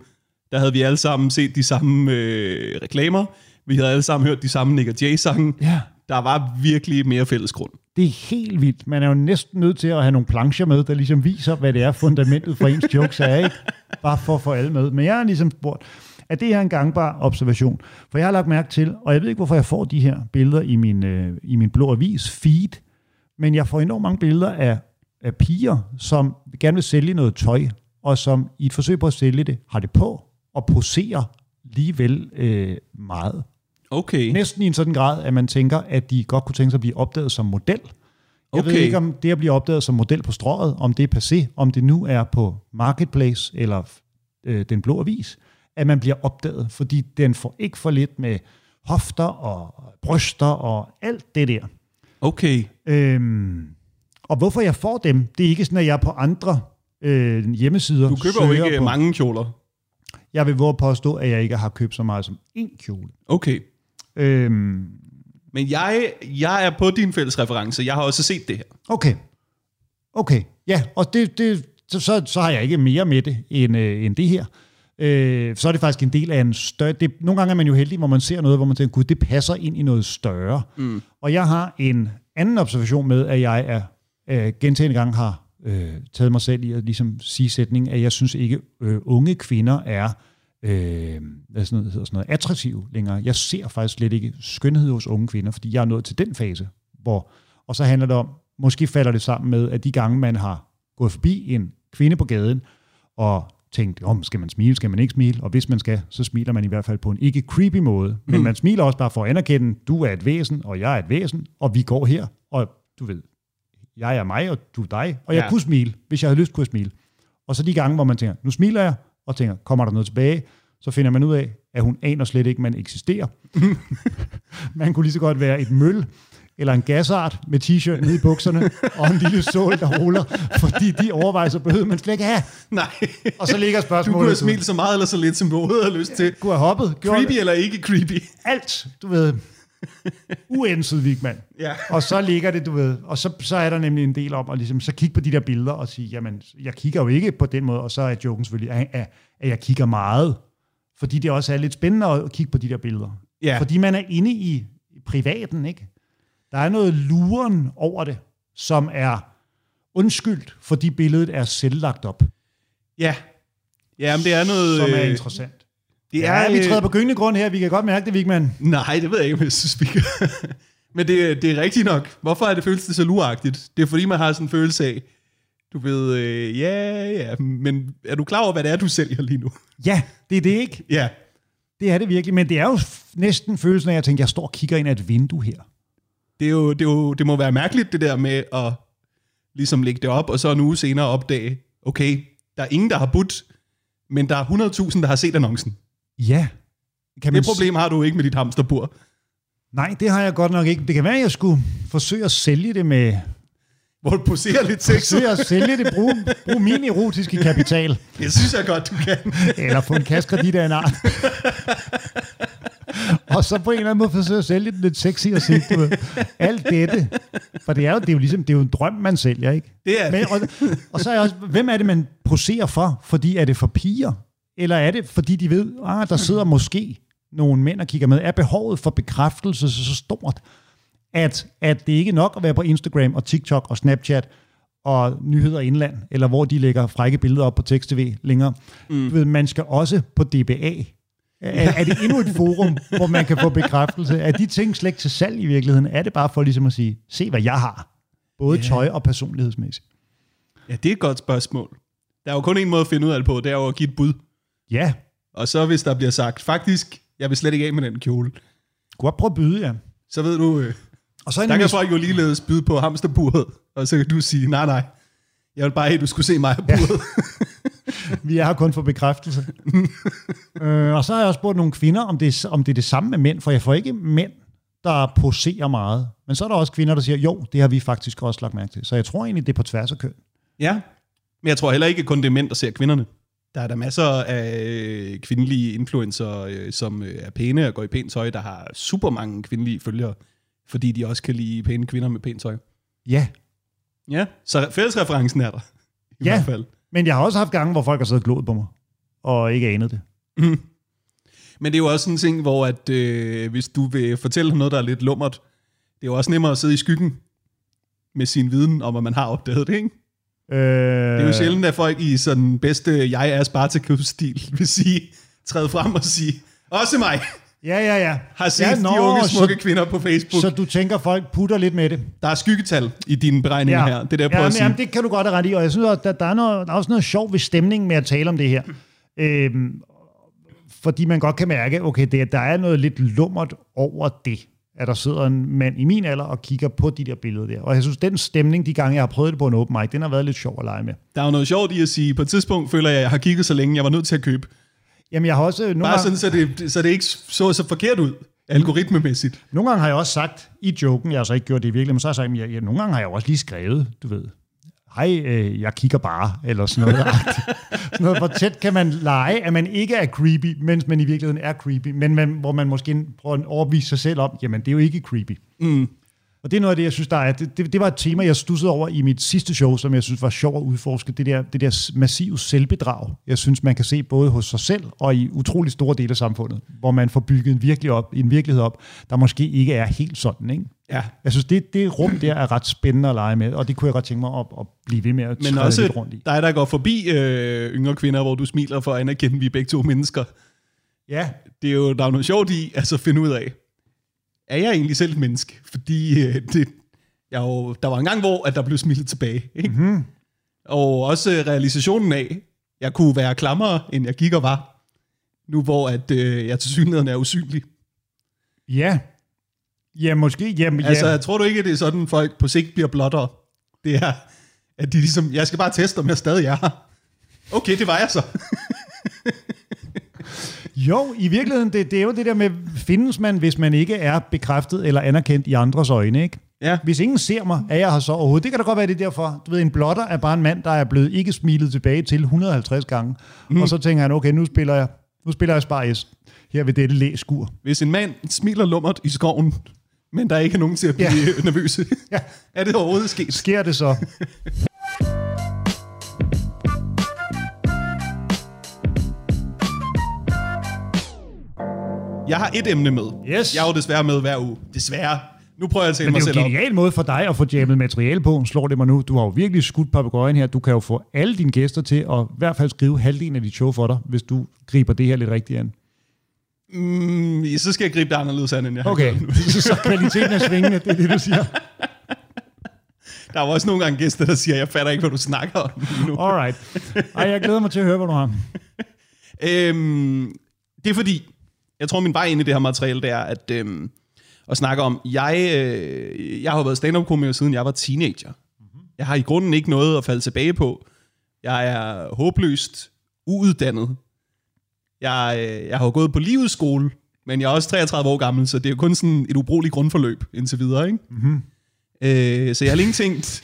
der havde vi alle sammen set de samme øh, reklamer. Vi havde alle sammen hørt de samme Nick og Jay-sange. Ja. Der var virkelig mere fælles grund. Det er helt vildt. Man er jo næsten nødt til at have nogle plancher med, der ligesom viser, hvad det er, fundamentet for ens jokes er, ikke? Bare for at få alle med. Men jeg har ligesom spurgt, er det her en gangbar observation? For jeg har lagt mærke til, og jeg ved ikke, hvorfor jeg får de her billeder i min, øh, i min blå avis feed, men jeg får enormt mange billeder af, af piger, som gerne vil sælge noget tøj, og som i et forsøg på at sælge det, har det på og poserer ligevel øh, meget. Okay. Næsten i en sådan grad, at man tænker, at de godt kunne tænke sig at blive opdaget som model. Jeg ved Okay. ikke, om det at blive opdaget som model på strøget, om det er passé, om det nu er på Marketplace eller øh, Den Blå Avis, at man bliver opdaget, fordi den får ikke for lidt med hofter og bryster og alt det der. Okay. Øhm, og hvorfor jeg får dem, det er ikke sådan, at jeg på andre øh, hjemmesider Du køber jo ikke på. mange kjoler. Jeg vil våge påstå, at jeg ikke har købt så meget som én kjole. Okay. Øhm, Men jeg, jeg er på din fælles reference. Jeg har også set det her. Okay. Okay. Ja, og det, det, så, så, så har jeg ikke mere med det end, øh, end det her. Øh, så er det faktisk en del af en større... Det, nogle gange er man jo heldig, hvor man ser noget, hvor man tænker, gud, det passer ind i noget større. Mm. Og jeg har en anden observation med, at jeg er øh, gentagende gange har øh, taget mig selv i at ligesom sige sætningen, at jeg synes ikke, øh, unge kvinder er øh, hvad sådan noget, hedder sådan noget, attraktive længere. Jeg ser faktisk slet ikke skønhed hos unge kvinder, fordi jeg er nået til den fase, hvor... Og så handler det om, måske falder det sammen med, at de gange, man har gået forbi en kvinde på gaden, og tænkt, om skal man smile, skal man ikke smile, og hvis man skal, så smiler man i hvert fald på en ikke creepy måde, men Mm. man smiler også bare for at anerkende, du er et væsen, og jeg er et væsen, og vi går her, og du ved, jeg er mig, og du er dig, og jeg Ja. kunne smile, hvis jeg havde lyst kunne jeg smile. Og så de gange, hvor man tænker, nu smiler jeg, og tænker, kommer der noget tilbage, så finder man ud af, at hun aner slet ikke, man eksisterer. man kunne lige så godt være et møl, eller en gasart med t-shirt nede i bukserne, og en lille sål, der ruller, fordi de overvejelser behøvede man slet ikke have. Nej. Og så ligger Du spørgsmålet... kunne have smilet så meget eller så lidt, som du har lyst til. Kunne have hoppet, Creepy eller ikke creepy? alt, du ved. Uenset, Vigman. Ja. Og så ligger det, du ved, og så, så er der nemlig en del om at ligesom, så kigge på de der billeder og sige, jamen, jeg kigger jo ikke på den måde, og så er joken selvfølgelig, at, at, at jeg kigger meget, fordi det også er lidt spændende at kigge på de der billeder. Ja. Fordi man er inde i privaten, ikke? Der er noget luren over det, som er undskyldt, fordi billedet er selvlagt op, Ja. Ja, men det er noget... som er øh, interessant. Det Ja, er, vi øh, træder på gyngende grund her, vi kan godt mærke det, Vigman. Nej, det ved jeg ikke, om jeg synes, vi kan. Men det, det er rigtigt nok. Hvorfor er det føles det så luragtigt? Det er fordi, man har sådan en følelse af, du ved, øh, ja, ja, men er du klar over, hvad det er, du sælger lige nu? Ja, det er det ikke. Ja. Det er det virkelig, men det er jo næsten følelsen af, at jeg tænker, jeg står og kigger ind ad et vindue her. Det, er jo, det, er jo, det må være mærkeligt, det der med at ligesom lægge det op, og så en uge senere opdage, okay, der er ingen, der har budt, men der er 100.000, der har set annoncen. Ja. Kan Det problem har du ikke med dit hamsterbur. Nej, det har jeg godt nok ikke. Det kan være, at jeg skulle forsøge at sælge det med... Hvor du poserer lidt sexet. Forsøge at sælge det, bruge, bruge min erotiske kapital. Det synes jeg godt, du kan. Eller få en kassekredit af en art. og så på en eller anden måde forsøge at sælge det lidt sexy og sige, du ved, alt dette. For det er jo, det er jo ligesom, det er jo en drøm, man sælger, ikke? Det er Men, og, og så er jeg også, hvem er det, man poserer for? Fordi er det for piger? Eller er det, fordi de ved, ah, der sidder måske nogle mænd og kigger med, er behovet for bekræftelse så, så stort, at, at det ikke er nok at være på Instagram og TikTok og Snapchat og nyheder indland, eller hvor de lægger frække billeder op på tekst-tv længere. Mm. Du ved, man skal også på DBA. Er, er det endnu et forum, hvor man kan få bekræftelse? Er de ting slet ikke til salg i virkeligheden? Er det bare for ligesom at sige, se hvad jeg har? Både yeah. tøj og personlighedsmæssigt. Ja, det er et godt spørgsmål. Der er jo kun en måde at finde ud af det på, det er jo at give et bud. Ja. Og så hvis der bliver sagt, faktisk, jeg vil slet ikke af med den kjole, Godt prøve at byde, ja. så ved du, øh, Og så der kan folk jo ligeledes byde på hamsterburet, og så kan du sige, nej, nej, jeg vil bare have, at du skulle se mig på buret. Vi er her kun for bekræftelse. øh, og så har jeg også spurgt nogle kvinder, om det, er, om det er det samme med mænd, for jeg får ikke mænd, der poserer meget. Men så er der også kvinder, der siger, jo, det har vi faktisk også lagt mærke til. Så jeg tror egentlig, det er på tværs af køn. Ja, men jeg tror heller ikke kun det er mænd, der ser kvinderne. Der er der masser af kvindelige influencer, øh, som øh, er pæne og går i pænt tøj, der har super mange kvindelige følgere, fordi de også kan lide pæne kvinder med pænt tøj. Ja, Ja, så fællesreferencen er der. I Ja. hvert fald. Men jeg har også haft gange, hvor folk har siddet og på mig, og ikke anet det. Men det er jo også sådan en ting, hvor at, øh, hvis du vil fortælle noget, der er lidt lummert, det er jo også nemmere at sidde i skyggen med sin viden om, at man har opdaget det, ikke? Øh, Det er jo sjældent, at folk i sådan bedste jeg er Spartacus-stil vil sige, træde frem og sige, også mig Ja, ja, ja. har set ja, ja, de unge smukke så, kvinder på Facebook. så du tænker, folk putter lidt med det. der er skyggetal i dine beregninger her. Det er det, jeg ja, at sige. jamen, det kan du godt have ret i, og jeg synes, at der, der, er noget, der er også noget sjov ved stemningen med at tale om det her. Øhm, fordi man godt kan mærke, okay, det, der er noget lidt lummert over det, at der sidder en mand i min alder og kigger på de der billeder der. Og jeg synes, den stemning, de gange, jeg har prøvet det på en open mic, den har været lidt sjov at lege med. Der er jo noget sjovt i at sige, på et tidspunkt føler jeg, at jeg har kigget så længe, jeg var nødt til at købe. Jamen, jeg har også... Nogle Bare gange, sådan, så det, så det ikke så så forkert ud, algoritmemæssigt. Nogle gange har jeg også sagt, i joken, jeg har så ikke gjort det i virkeligheden, men så har jeg sagt, jeg, jeg, nogle gange har jeg også lige skrevet, du ved, hej, øh, jeg kigger bare, eller sådan noget. sådan noget. Hvor tæt kan man lege, at man ikke er creepy, mens man i virkeligheden er creepy, men man, hvor man måske prøver at overbevise sig selv om, jamen det er jo ikke creepy. Mm. Og det er noget af det, jeg synes, der er. Det, det, det var et tema, jeg stussede over i mit sidste show, som jeg synes var sjov at udforske. Det der, det der massive selvbedrag, jeg synes, man kan se både hos sig selv og i utrolig store dele af samfundet, hvor man får bygget en, virkelig op, en virkelighed op, der måske ikke er helt sådan. Ikke? Ja. Jeg synes, det, det rum der er ret spændende at lege med, og det kunne jeg godt tænke mig at, at blive ved med at Men også lidt rundt i. dig, der går forbi øh, yngre kvinder, hvor du smiler for at anerkende, at vi er begge to mennesker. Ja, Det er jo, der er noget sjovt i altså, at finde ud af, er jeg egentlig selv et menneske? Fordi øh, det, jeg jo, der var en gang, hvor at der blev smilet tilbage. Ikke? Mm-hmm. Og også øh, realisationen af, jeg kunne være klammere, end jeg gik og var. Nu hvor at, øh, jeg til synligheden er usynlig. ja. Ja, måske. Jamen, ja. Altså, tror du ikke, at det er sådan, folk på sigt bliver blottere? Det er, at de ligesom, jeg skal bare teste, om jeg stadig er her. Okay, det var jeg så. Jo, i virkeligheden, det, det er jo det der med, findes man, hvis man ikke er bekræftet eller anerkendt i andres øjne, ikke? Ja. Hvis ingen ser mig, er jeg her så overhovedet. Det kan da godt være, det er derfor. Du ved, en blotter er bare en mand, der er blevet ikke smilet tilbage til 150 gange. Mm. Og så tænker han, okay, nu spiller jeg, nu spiller jeg Spar S. Her ved dette læskur. Hvis en mand smiler lummert i skoven, men der ikke er nogen til at blive Ja. ja. nervøse, Ja. er det overhovedet sket? Sker det så? Jeg har et emne med. Yes. Jeg er jo desværre med hver uge. Desværre. Nu prøver jeg at tale Men mig det er selv jo en op. genial måde for dig at få jammet materiale på, slår det mig nu. Du har jo virkelig skudt papegøjen her. Du kan jo få alle dine gæster til at i hvert fald skrive halvdelen af dit show for dig, hvis du griber det her lidt rigtigt an. Mm, så skal jeg gribe det anderledes an, end jeg har Okay, nu. så kvaliteten er svingende, det er det, du siger. Der er jo også nogle gange gæster, der siger, jeg fatter ikke, hvad du snakker om nu. Alright. Ej, jeg glæder mig til at høre, hvad du har. Øhm, det er fordi, jeg tror min vej ind i det her materiale, det er at, øhm, at snakke om, jeg, øh, jeg har været stand-up-komiker siden jeg var teenager. Mm-hmm. Jeg har i grunden ikke noget at falde tilbage på. Jeg er håbløst uuddannet. Jeg, øh, jeg har jo gået på livets skole, men jeg er også 33 år gammel, så det er jo kun sådan et ubrugeligt grundforløb indtil videre. Ikke? Mm-hmm. Øh, så jeg har længe tænkt,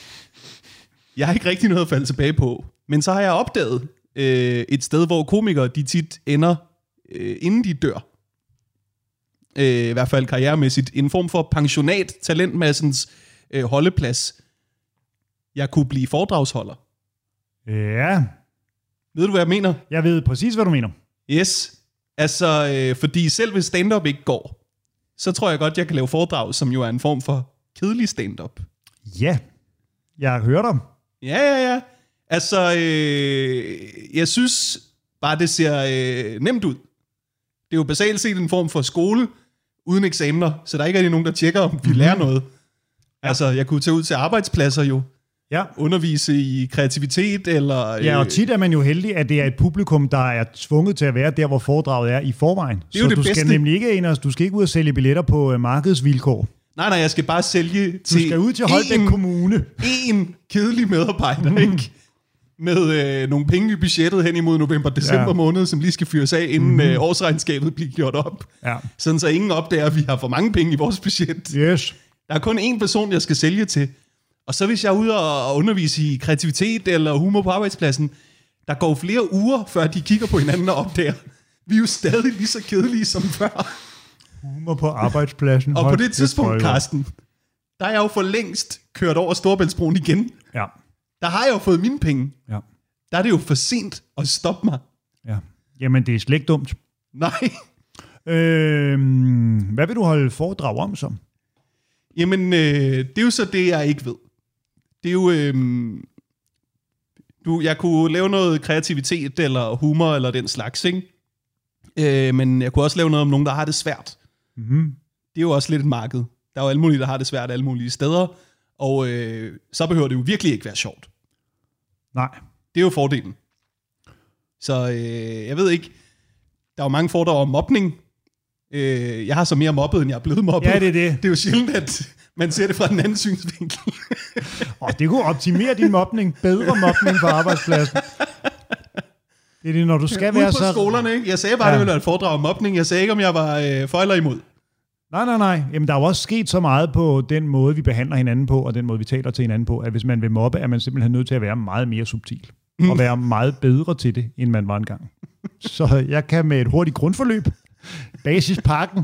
jeg har ikke rigtig noget at falde tilbage på. Men så har jeg opdaget øh, et sted, hvor komikere de tit ender, øh, inden de dør. Øh, I hvert fald karrieremæssigt. En form for pensionat, talentmassens øh, holdeplads. Jeg kunne blive foredragsholder. Ja, Ved du, hvad jeg mener? jeg ved præcis, hvad du mener. Yes. Altså, øh, fordi selv hvis stand-up ikke går, så tror jeg godt, jeg kan lave foredrag, som jo er en form for kedelig stand-up. Ja, jeg hørt om. Ja, ja, ja. Altså, øh, jeg synes bare, det ser øh, nemt ud. Det er jo basalt set en form for skole, uden eksamener, så der er ikke rigtig nogen, der tjekker, om vi lærer noget. Altså, jeg kunne tage ud til arbejdspladser jo, Ja. undervise i kreativitet, eller... Ja, og øh, tit er man jo heldig, at det er et publikum, der er tvunget til at være der, hvor foredraget er i forvejen. er så det du skal bedste. nemlig ikke ind du skal ikke ud og sælge billetter på øh, markedsvilkår. Nej, nej, jeg skal bare sælge Du til skal ud til Holbæk én- Kommune. en kedelig medarbejder, mm. ikke? Med øh, nogle penge i budgettet hen imod november-december Ja. måned, som lige skal fyres af, inden mm. øh, årsregnskabet bliver gjort op. Ja. Sådan så ingen opdager, at vi har for mange penge i vores budget. Yes. Der er kun én person, jeg skal sælge til. Og så hvis jeg er ude og undervise i kreativitet eller humor på arbejdspladsen, der går flere uger, før de kigger på hinanden og opdager, vi er jo stadig lige så kedelige som før. Humor på arbejdspladsen. Og på det tidspunkt. Karsten, der er jeg jo for længst kørt over Storbæltsbroen igen. Ja. Der har jeg jo fået mine penge. Ja. Der er det jo for sent at stoppe mig. ja. Jamen, det er slet ikke dumt. Nej. Øh, hvad vil du holde foredrag om som? Jamen, øh, det er jo så det, jeg ikke ved. Det er jo... Øh, du, jeg kunne lave noget kreativitet, eller humor, eller den slags, ikke? Øh, men jeg kunne også lave noget om nogen, der har det svært. Mm-hmm. Det er jo også lidt et marked. Der er jo alle mulige, der har det svært alle mulige steder. Og øh, så behøver det jo virkelig ikke være sjovt. Nej. Det er jo fordelen. Så øh, jeg ved ikke, der er jo mange foredrag om mobning. Øh, jeg har så mere mobbet, end jeg er blevet mobbet. Ja, det er det. Det er jo sjældent, at man ser det fra den anden synsvinkel. Og det kunne optimere din mobning. Bedre mobning på arbejdspladsen. Det er det, når du skal Ude være på så... skolerne, ikke? Jeg sagde bare, Ja. ja. det ville være et foredrag om mobning. Jeg sagde ikke, om jeg var øh, for eller imod. Nej, nej, nej. Jamen, der er jo også sket så meget på den måde, vi behandler hinanden på, og den måde, vi taler til hinanden på, at hvis man vil mobbe, er man simpelthen nødt til at være meget mere subtil. Mm. Og være meget bedre til det, end man var engang. Så jeg kan med et hurtigt grundforløb, basispakken,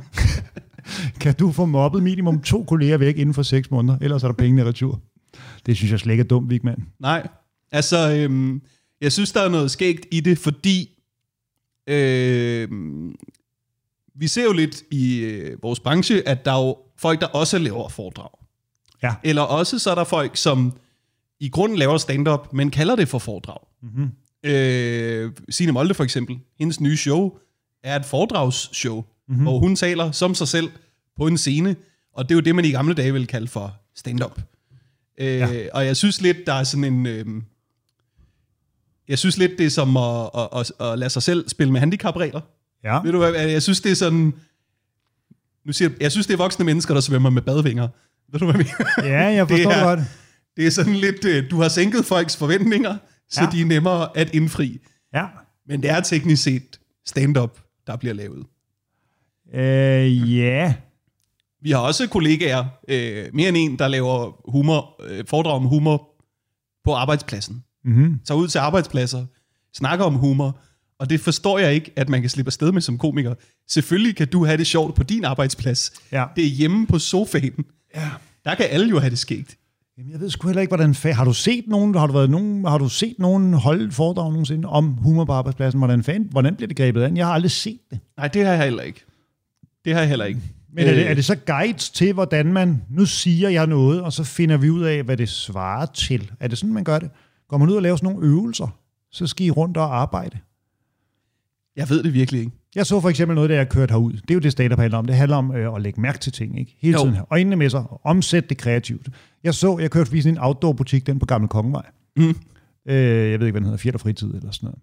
kan du få mobbet minimum to kolleger væk inden for seks måneder, ellers er der pengene i retur. Det synes jeg slet ikke er dumt, Vigman. Nej. Altså, øhm, jeg synes, der er noget skægt i det, fordi øhm, vi ser jo lidt i øh, vores branche, at der er jo folk, der også laver foredrag. Ja. Eller også så er der folk, som i grunden laver stand-up, men kalder det for foredrag. Mm-hmm. Øh, Signe Molde for eksempel, hendes nye show er et foredragsshow, Mhm. mm-hmm. hvor hun taler som sig selv på en scene, og det er jo det, man i gamle dage ville kalde for stand-up. Øh, ja. Og jeg synes lidt, der er sådan en... Øh, jeg synes lidt, det er som at, at, at, at lade sig selv spille med handicapregler. Ja. Ved du hvad, jeg synes, det er sådan... Nu siger jeg, jeg synes, det er voksne mennesker, der svømmer med badvinger. Ved du, hvad jeg mener? ja, jeg forstår Det er- godt. Det er sådan lidt, øh, du har sænket folks forventninger, så ja. de er nemmere at indfri. Ja. Men det er teknisk set stand-up, der bliver lavet. Øh, ja. Vi har også kollegaer, øh, mere end en, der laver humor, øh, foredrag om humor på arbejdspladsen. Mm-hmm. Tager ud til arbejdspladser, snakker om humor, og det forstår jeg ikke, at man kan slippe afsted med som komiker. Selvfølgelig kan du have det sjovt på din arbejdsplads. Ja. Det er hjemme på sofaen. ja. Der kan alle jo have det skægt. Jamen, jeg ved sgu heller ikke, hvordan... Fa- har du set nogen, har du, været nogen, har du set nogen holde foredrag nogensinde om humor på arbejdspladsen? Hvordan, fan, hvordan bliver det grebet an? Jeg har aldrig set det. Nej, det har jeg heller ikke. Det har jeg heller ikke. Men er det, Øh, er det så guides til, hvordan man... Nu siger jeg noget, og så finder vi ud af, hvad det svarer til. Er det sådan, man gør det? Går man ud og laver sådan nogle øvelser, så skal I rundt og arbejde. Jeg ved det virkelig ikke. Jeg så for eksempel noget, da jeg kørte herud. Det er jo det, stand handler om. Det handler om øh, at lægge mærke til ting, ikke? Hele Jo. tiden øjnene med sig, og omsætte det kreativt. Jeg så, jeg kørte forbi sådan en outdoor-butik, den på Gamle Kongevej. Mm. Øh, jeg ved ikke, hvad den hedder, Fjert og Fritid eller sådan noget.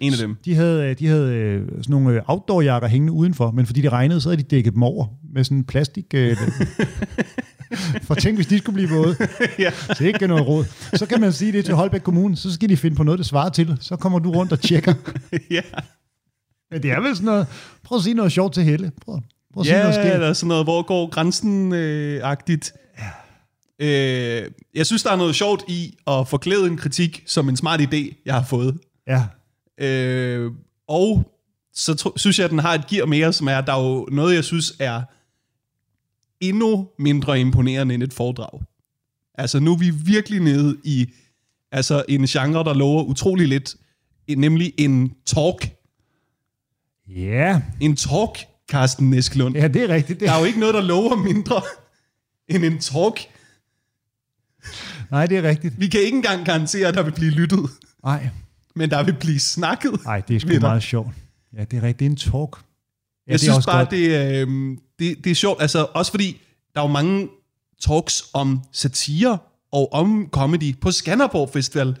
En af dem. De havde, øh, de havde øh, sådan nogle øh, outdoor-jakker hængende udenfor, men fordi de regnede, så havde de dækket dem over med sådan en plastik... Øh, for tænk, hvis de skulle blive våde. ja. Så det er ikke noget råd. Så kan man sige det til Holbæk Kommune, så skal de finde på noget, der svarer til. Så kommer du rundt og tjekker. ja. Men det er vel sådan noget... Prøv at sige noget sjovt til Helle. Prøv, prøv at sige ja, noget skægt. eller sådan noget, hvor går grænsen-agtigt. Øh, jeg synes, der er noget sjovt i at forklæde en kritik som en smart idé, jeg har fået. Ja. Øh, og så tro, synes jeg, at den har et gear mere, som er, der er jo noget, jeg synes er endnu mindre imponerende end et foredrag. Altså nu er vi virkelig nede i altså en genre, der lover utrolig lidt, nemlig en talk. Ja, En talk, Carsten Eskelund. ja det er rigtigt. Det. Der er jo ikke noget, der lover mindre end en talk. Nej, det er rigtigt. Vi kan ikke engang garantere, at der vil blive lyttet, Nej, men der vil blive snakket. Nej, det er sgu meget sjovt. Ja, det er rigtigt. Det er en talk. Ja, Jeg det synes også bare, godt. det, øhm, det, det er sjovt. Altså, også fordi, der er jo mange talks om satire og om comedy. På Skanderborg Festival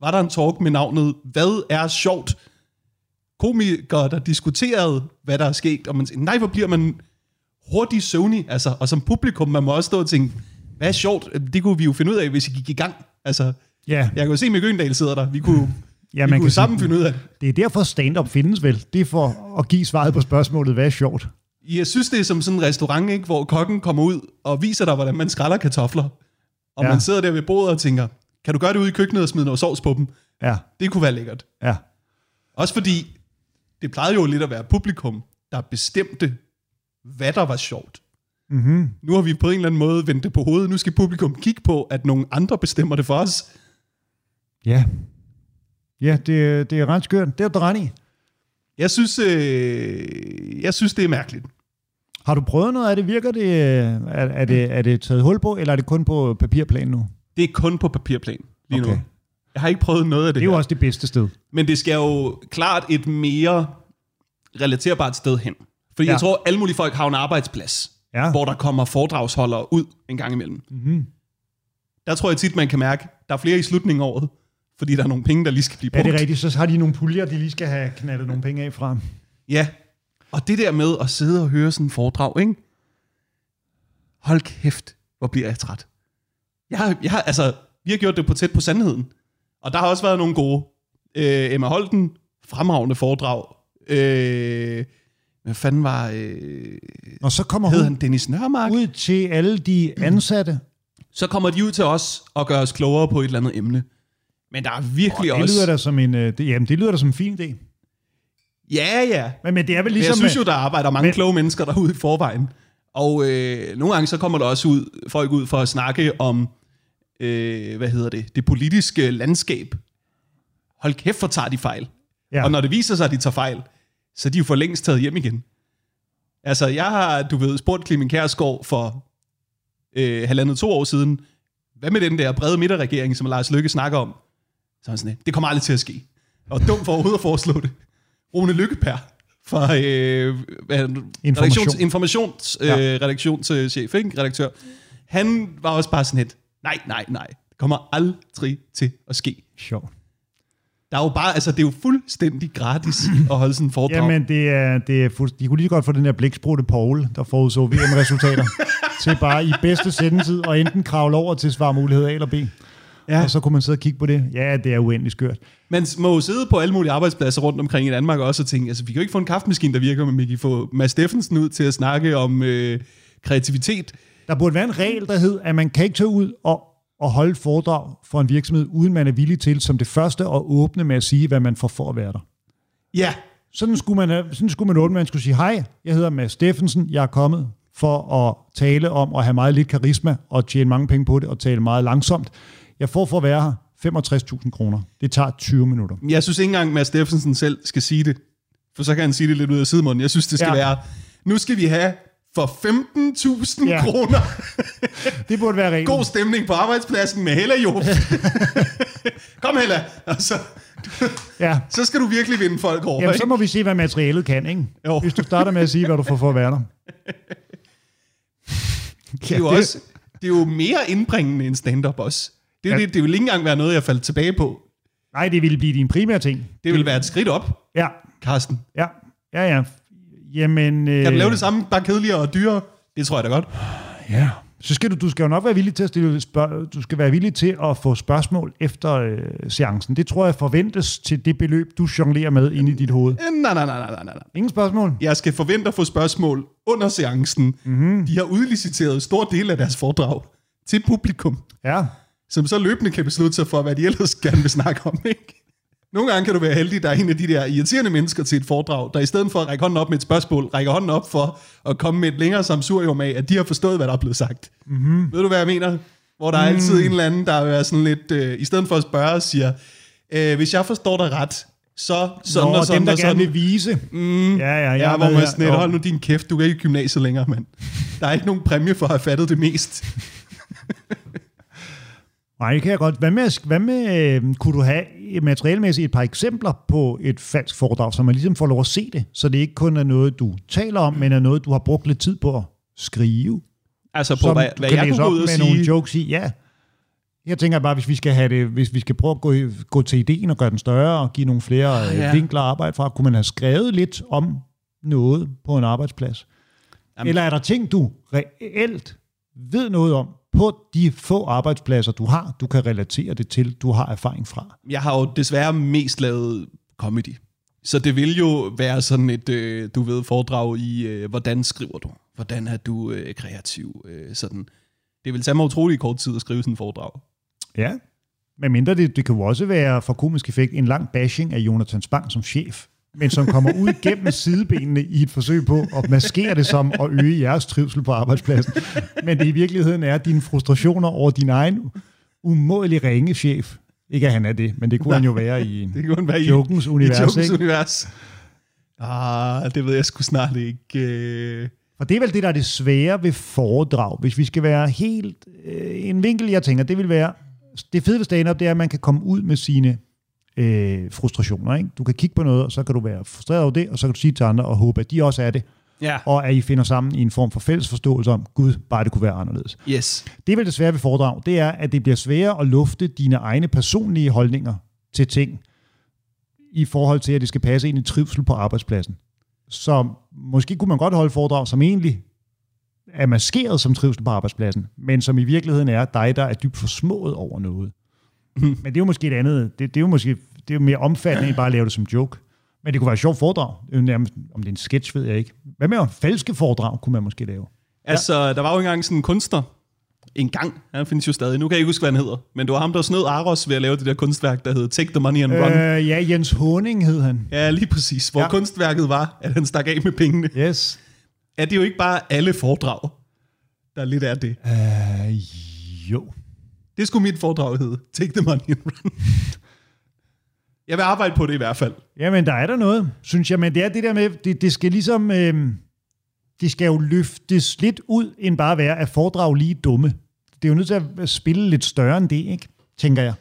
var der en talk med navnet Hvad er sjovt? Komikere, der diskuterede, hvad der er sket, og man siger, nej, hvor bliver man hurtigt søvnig, altså, og som publikum, man må også stå og tænke, hvad er sjovt? Det kunne vi jo finde ud af, hvis I gik i gang. Altså, Ja, jeg kan jo se, at Mikke sidder der. Vi kunne, ja vi man kunne kan sammen sige, finde ud af det. det er derfor stand-up findes vel. Det er for at give svaret på spørgsmålet, hvad er sjovt? Jeg synes, det er som sådan en restaurant, ikke, hvor kokken kommer ud og viser dig, hvordan man skræller kartofler. Og ja. man sidder der ved bordet og tænker, kan du gøre det ude i køkkenet og smide noget sovs på dem? Ja, Det kunne være lækkert. ja. Også fordi, det plejede jo lidt at være publikum, der bestemte, hvad der var sjovt. Mm-hmm. Nu har vi på en eller anden måde vendt det på hovedet. Nu skal publikum kigge på, at nogle andre bestemmer det for os. Ja. Ja, det, det er ret skørt. Det er du ret i. Jeg synes, øh, jeg synes, det er mærkeligt. Har du prøvet noget af det? Virker det? Er, er, det, er det taget hul på, eller er det kun på papirplan nu? Det er kun på papirplan lige Okay. nu. Jeg har ikke prøvet noget af det, Det er jo her. også det bedste sted. Men det skal jo klart et mere relaterbart sted hen. Fordi ja. Ja. jeg tror, alle mulige folk har jo en arbejdsplads, Ja. hvor der kommer foredragsholdere ud en gang imellem. Mm-hmm. Der tror jeg tit, man kan mærke, der er flere i slutningen af året, fordi der er nogle penge, der lige skal blive Er brugt. det rigtigt? Så har de nogle puljer, de lige skal have knaldet nogle penge af fra. Ja. Og det der med at sidde og høre sådan en foredrag, ikke? Hold kæft, hvor bliver jeg træt. Jeg har, jeg har, altså, vi har gjort det på tæt på sandheden. Og der har også været nogle gode. Øh, Emma Holten, fremragende foredrag. Øh, hvad fanden var... Øh, Og så kommer hed han Dennis Nørmark? ud til alle de ansatte. Så kommer de ud til os og gør os klogere på et eller andet emne. Men der er virkelig Det også... lyder da som en, øh, det, jamen, det lyder da som en fin idé. Ja, ja. Men, men det er vel ligesom... jeg synes jo, der arbejder mange men... kloge mennesker derude i forvejen. Og øh, nogle gange så kommer der også ud, folk ud for at snakke om, øh, hvad hedder det, det politiske landskab. Hold kæft, for tager de fejl. Ja. Og når det viser sig, at de tager fejl, så er de jo for længst taget hjem igen. Altså, jeg har, du ved, spurgt Clemen Kærsgaard for øh, halvandet to år siden, hvad med den der brede midterregering, som Lars Lykke snakker om? Så er han sådan, det kommer aldrig til at ske. Og dumt for overhovedet at foreslå det. Rune Lykkepær fra øh, informations øh, Ja. ikke? redaktør. Han var også bare sådan et, nej, nej, nej, det kommer aldrig til at ske. Sjovt. Der er jo bare, altså det er jo fuldstændig gratis at holde sådan en foredrag. Jamen, det er, det er fuld, de kunne lige så godt få den der blæksprutte Paul, der forudså VM-resultater, til bare i bedste sendetid og enten kravle over til svarmulighed A eller B. Ja. Og så kunne man sidde og kigge på det. Ja, det er uendelig skørt. Man må jo sidde på alle mulige arbejdspladser rundt omkring i Danmark også og tænke, altså vi kan jo ikke få en kaffemaskine, der virker, men vi kan få Mads Steffensen ud til at snakke om øh, kreativitet. Der burde være en regel, der hed, at man kan ikke tage ud og, og holde foredrag for en virksomhed, uden man er villig til som det første at åbne med at sige, hvad man får for at være der. Ja, Sådan skulle man, have- sådan skulle man åbne, man skulle sige, hej, jeg hedder Mads Steffensen, jeg er kommet for at tale om at have meget lidt karisma og tjene mange penge på det og tale meget langsomt. Jeg får for at være her 65.000 kroner. Det tager 20 minutter. jeg synes ikke engang, Mads Steffensen selv skal sige det, for så kan han sige det lidt ud af sidemunden. Jeg synes, det skal ja. være, nu skal vi have for 15.000 Ja. kroner Det burde være reglen. god stemning på arbejdspladsen med Hella Jo. Kom Hella, og så, Ja. så skal du virkelig vinde folk over. Jamen, så ikke? må vi se, hvad materialet kan, ikke? Jo. Hvis du starter med at sige, hvad du får for at være der. det, er jo også, det er jo mere indbringende end stand-up også. Det, Ja. det, det vil ikke engang være noget, jeg faldt tilbage på. Nej, det ville blive din primære ting. Det vil være et skridt op, Ja, Carsten. ja, ja, ja. Jamen... Øh, Kan du lave det samme, bare kedeligere og dyrere? Det tror jeg da godt. Ja. Så skal du, du skal jo nok være villig til at stille spørg- du skal være villig til at få spørgsmål efter øh, seancen. Det tror jeg forventes til det beløb, du jonglerer med inde i dit hoved. Øh, Nej, nej, nej, nej, nej, nej. Ingen spørgsmål? Jeg skal forvente at få spørgsmål under seancen. Mm-hmm. De har udliciteret stor del af deres foredrag til publikum, Ja. som så løbende kan beslutte sig for, hvad de ellers gerne vil snakke om. Ikke? Nogle gange kan du være heldig, der er en af de der irriterende mennesker til et foredrag, der i stedet for at række hånden op med et spørgsmål, rækker hånden op for at komme med et længere samsurium af, at de har forstået, hvad der er blevet sagt. Mm-hmm. Ved du, hvad jeg mener? Hvor der er altid en eller anden, der er sådan lidt, øh, i stedet for at spørge, siger, øh, hvis jeg forstår dig ret, så sådan Nå, og sådan dem, der og gerne sådan. vil vise. Mm, Ja, ja, ja, har hvor man sådan hold nu din kæft, du er ikke i gymnasiet længere, mand. Der er ikke nogen præmie for at have fattet det mest. Nej, det kan jeg godt. Hvad med, hvad med øh, kunne du have materialmæssigt et par eksempler på et falsk foredrag, så man ligesom får lov at se det, så det ikke kun er noget, du taler om, men er noget, du har brugt lidt tid på at skrive? Altså på, som hvad, hvad jeg kunne gå ud og med sige. nogle jokes i. Ja. Jeg tænker bare, hvis vi skal have det, hvis vi skal prøve at gå, gå til ideen og gøre den større og give nogle flere Ah, ja. ja. vinkler at arbejde fra, kunne man have skrevet lidt om noget på en arbejdsplads? Jamen. Eller er der ting, du reelt ved noget om på de få arbejdspladser, du har, du kan relatere det til, du har erfaring fra? Jeg har jo desværre mest lavet comedy. Så det vil jo være sådan et, øh, du ved, foredrag i, øh, hvordan skriver du? Hvordan er du øh, kreativ? Øh, sådan. Det vil tage mig utrolig kort tid at skrive sådan et foredrag. Ja. Men mindre det, det kan jo også være for komisk effekt en lang bashing af Jonathan Spang som chef, men som kommer ud gennem sidebenene i et forsøg på at maskere det som at øge jeres trivsel på arbejdspladsen. Men det i virkeligheden er dine frustrationer over din egen umådelig ringe chef. Ikke at han er det, men det kunne han jo være i Det kunne være i, jokens univers. i jokens ikke? univers. Ah, det ved jeg sgu snart ikke. Øh. For det er vel det, der er det svære ved foredrag. Hvis vi skal være helt... Øh, en vinkel, jeg tænker, det vil være... Det fede ved stand-up, det er, at man kan komme ud med sine øh, frustrationer. Ikke? Du kan kigge på noget, og så kan du være frustreret over det, og så kan du sige til andre og håbe, at de også er det. Ja, Og at I finder sammen i en form for fælles forståelse om, gud, bare det kunne være anderledes. yes. Det er vel det svære ved foredrag, det er, at det bliver sværere at lufte dine egne personlige holdninger til ting, i forhold til, at det skal passe ind i trivsel på arbejdspladsen. Så måske kunne man godt holde foredrag, som egentlig er maskeret som trivsel på arbejdspladsen, men som i virkeligheden er dig, der er dybt forsmået over noget. Men det er jo måske et andet, det, det er jo måske det er jo mere omfattende end bare at lave det som joke. Men det kunne være et sjovt foredrag. Nærmest, om det er en sketch, ved jeg ikke. Hvad med falske foredrag kunne man måske lave? Altså, der var jo engang sådan en kunstner, en gang, han findes jo stadig, nu kan jeg ikke huske, hvad han hedder, men det var ham, der snød Aros ved at lave det der kunstværk, der hed Take the Money and Run. Øh. Øh, ja, Jens Honing hed han. Ja, lige præcis. Hvor ja. Ja. kunstværket var, at han stak af med pengene. Yes. Er det jo ikke bare alle foredrag, der lidt er det. Uh, jo. Det skulle mit foredrag hedde. Take the money and run. Jeg vil arbejde på det i hvert fald. Jamen, der er der noget, synes jeg. Men det er det der med, det, det skal ligesom... Øh, det skal jo løftes lidt ud, end bare være at foredrag lige dumme. Det er jo nødt til at spille lidt større end det, ikke? Tænker jeg.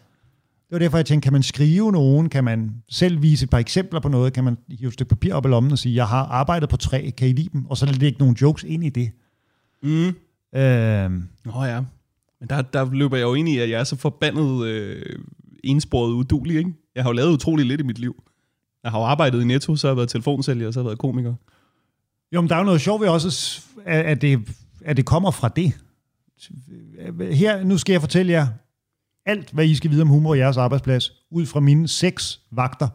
Det var derfor, jeg tænkte, kan man skrive nogen? Kan man selv vise et par eksempler på noget? Kan man hive et stykke papir op i lommen og sige, jeg har arbejdet på træ, kan I lide dem? Og så lægge nogle jokes ind i det. Mm. Øh, Nå ja. Men der, der løber jeg jo ind i, at jeg er så forbandet øh, ensporet udulig, ikke? Jeg har jo lavet utrolig lidt i mit liv. Jeg har jo arbejdet i Netto, så har jeg været telefonsælger, og så har jeg været komiker. Jo, men der er jo noget sjovt ved også, at det, at det kommer fra det. Her, nu skal jeg fortælle jer alt, hvad I skal vide om humor i jeres arbejdsplads, ud fra mine seks vagter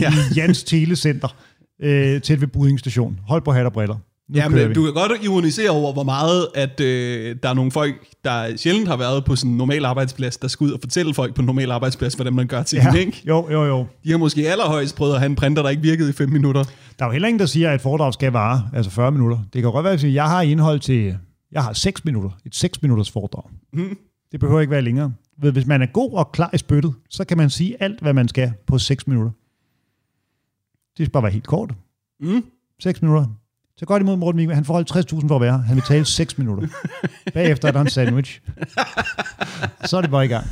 ja. i Jans Telecenter, øh, tæt ved Buding Station. Hold på hat og briller. Ja, men du kan godt ironisere over, hvor meget, at øh, der er nogle folk, der sjældent har været på sådan en normal arbejdsplads, der skal ud og fortælle folk på en normal arbejdsplads, hvordan man gør ting, ja. ikke? Jo, jo, jo. De har måske allerhøjst prøvet at have en printer, der ikke virkede i 5 minutter. Der er jo heller ingen, der siger, at et foredrag skal vare, altså 40 minutter. Det kan godt være, at jeg har indhold til, jeg har 6 minutter, et 6 minutters foredrag. Mm. Det behøver ikke være længere. Ved, Hvis man er god og klar i spyttet, så kan man sige alt, hvad man skal på 6 minutter. Det skal bare være helt kort. Mm. 6 minutter. Så godt imod Morten Wigman. Han får 50.000 for at være her. Han vil tale 6 minutter. Bagefter er der en sandwich. Så er det bare i gang.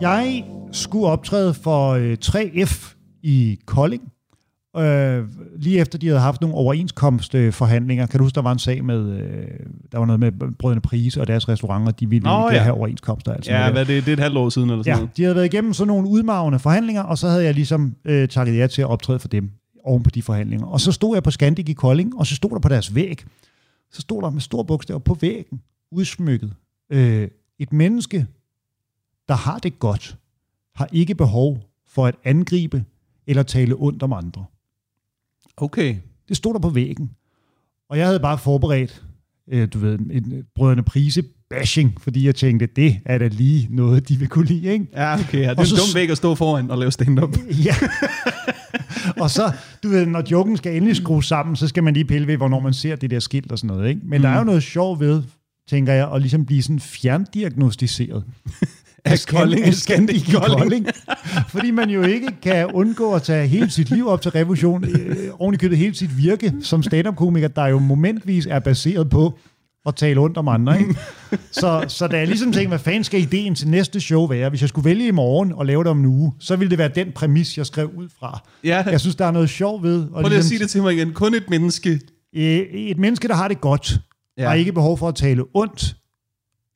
Jeg skulle optræde for øh, 3F i Kolding, øh, lige efter de havde haft nogle overenskomstforhandlinger. Kan du huske, der var en sag med, øh, der var noget med Brødrene Prise og deres restauranter, de ville Nå, ikke ja. have overenskomster. Altså Ja, hvad er det, det er et halvt år siden eller sådan Ja, noget. de havde været igennem sådan nogle udmavende forhandlinger, og så havde jeg ligesom øh, takket ja til at optræde for dem oven på de forhandlinger. Og så stod jeg på Scandic i Kolding, og så stod der på deres væg, så stod der med store bogstaver på væggen, udsmykket, øh, et menneske, der har det godt, har ikke behov for at angribe eller tale ondt om andre. Okay. Det stod der på væggen. Og jeg havde bare forberedt, øh, du ved, en brødrene prise bashing, fordi jeg tænkte, det er da lige noget, de vil kunne lide, ikke? Ja, okay. Ja, det er Og en dum væg at stå foran og lave stand-up. Ja. og så, du ved, når joken skal endelig skrues sammen, så skal man lige pille ved, hvornår man ser det der skilt og sådan noget. Ikke? Men mm. der er jo noget sjovt ved, tænker jeg, at ligesom blive sådan fjerndiagnostiseret. Af Kolding, af Scandic i Kolding. Fordi man jo ikke kan undgå at tage hele sit liv op til revolution, øh, oven i købet hele sit virke som stand-up-komiker, der jo momentvis er baseret på at tale ondt om andre. Ikke? Så, så da jeg ligesom tænkte, hvad fanden skal ideen til næste show være? Hvis jeg skulle vælge i morgen og lave det om en uge, så ville det være den præmis, jeg skrev ud fra. Ja. Jeg synes, der er noget sjovt ved. Og Prøv lige at sige det til mig igen. Kun et menneske. Øh, Et menneske, der har det godt, ja. har ikke behov for at tale ondt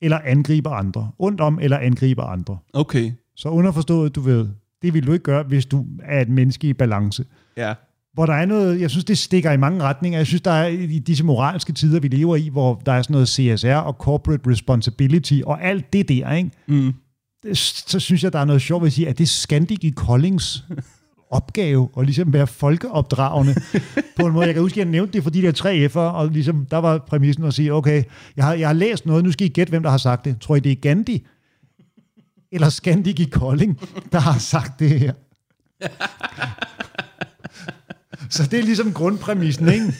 eller angribe andre. Ondt om eller angribe andre. Okay. Så underforstået, du ved, det vil du ikke gøre, hvis du er et menneske i balance. Ja. Hvor der er noget, jeg synes, det stikker i mange retninger. Jeg synes, der er i disse moralske tider, vi lever i, hvor der er sådan noget CSR og corporate responsibility og alt det der, ikke? Mm. Det- så synes jeg, der er noget sjovt ved at sige, at det Scandic i Koldings opgave at ligesom være folkeopdragende på en måde. Jeg kan huske, at jeg nævnte det for de der tre F'er, og ligesom, der var præmissen at sige, okay, jeg har, jeg har læst noget, nu skal I gætte, hvem der har sagt det. Tror I, det er Gandhi? Eller Scandic i Kolding, der har sagt det her? Så det er ligesom grundpræmissen, ikke?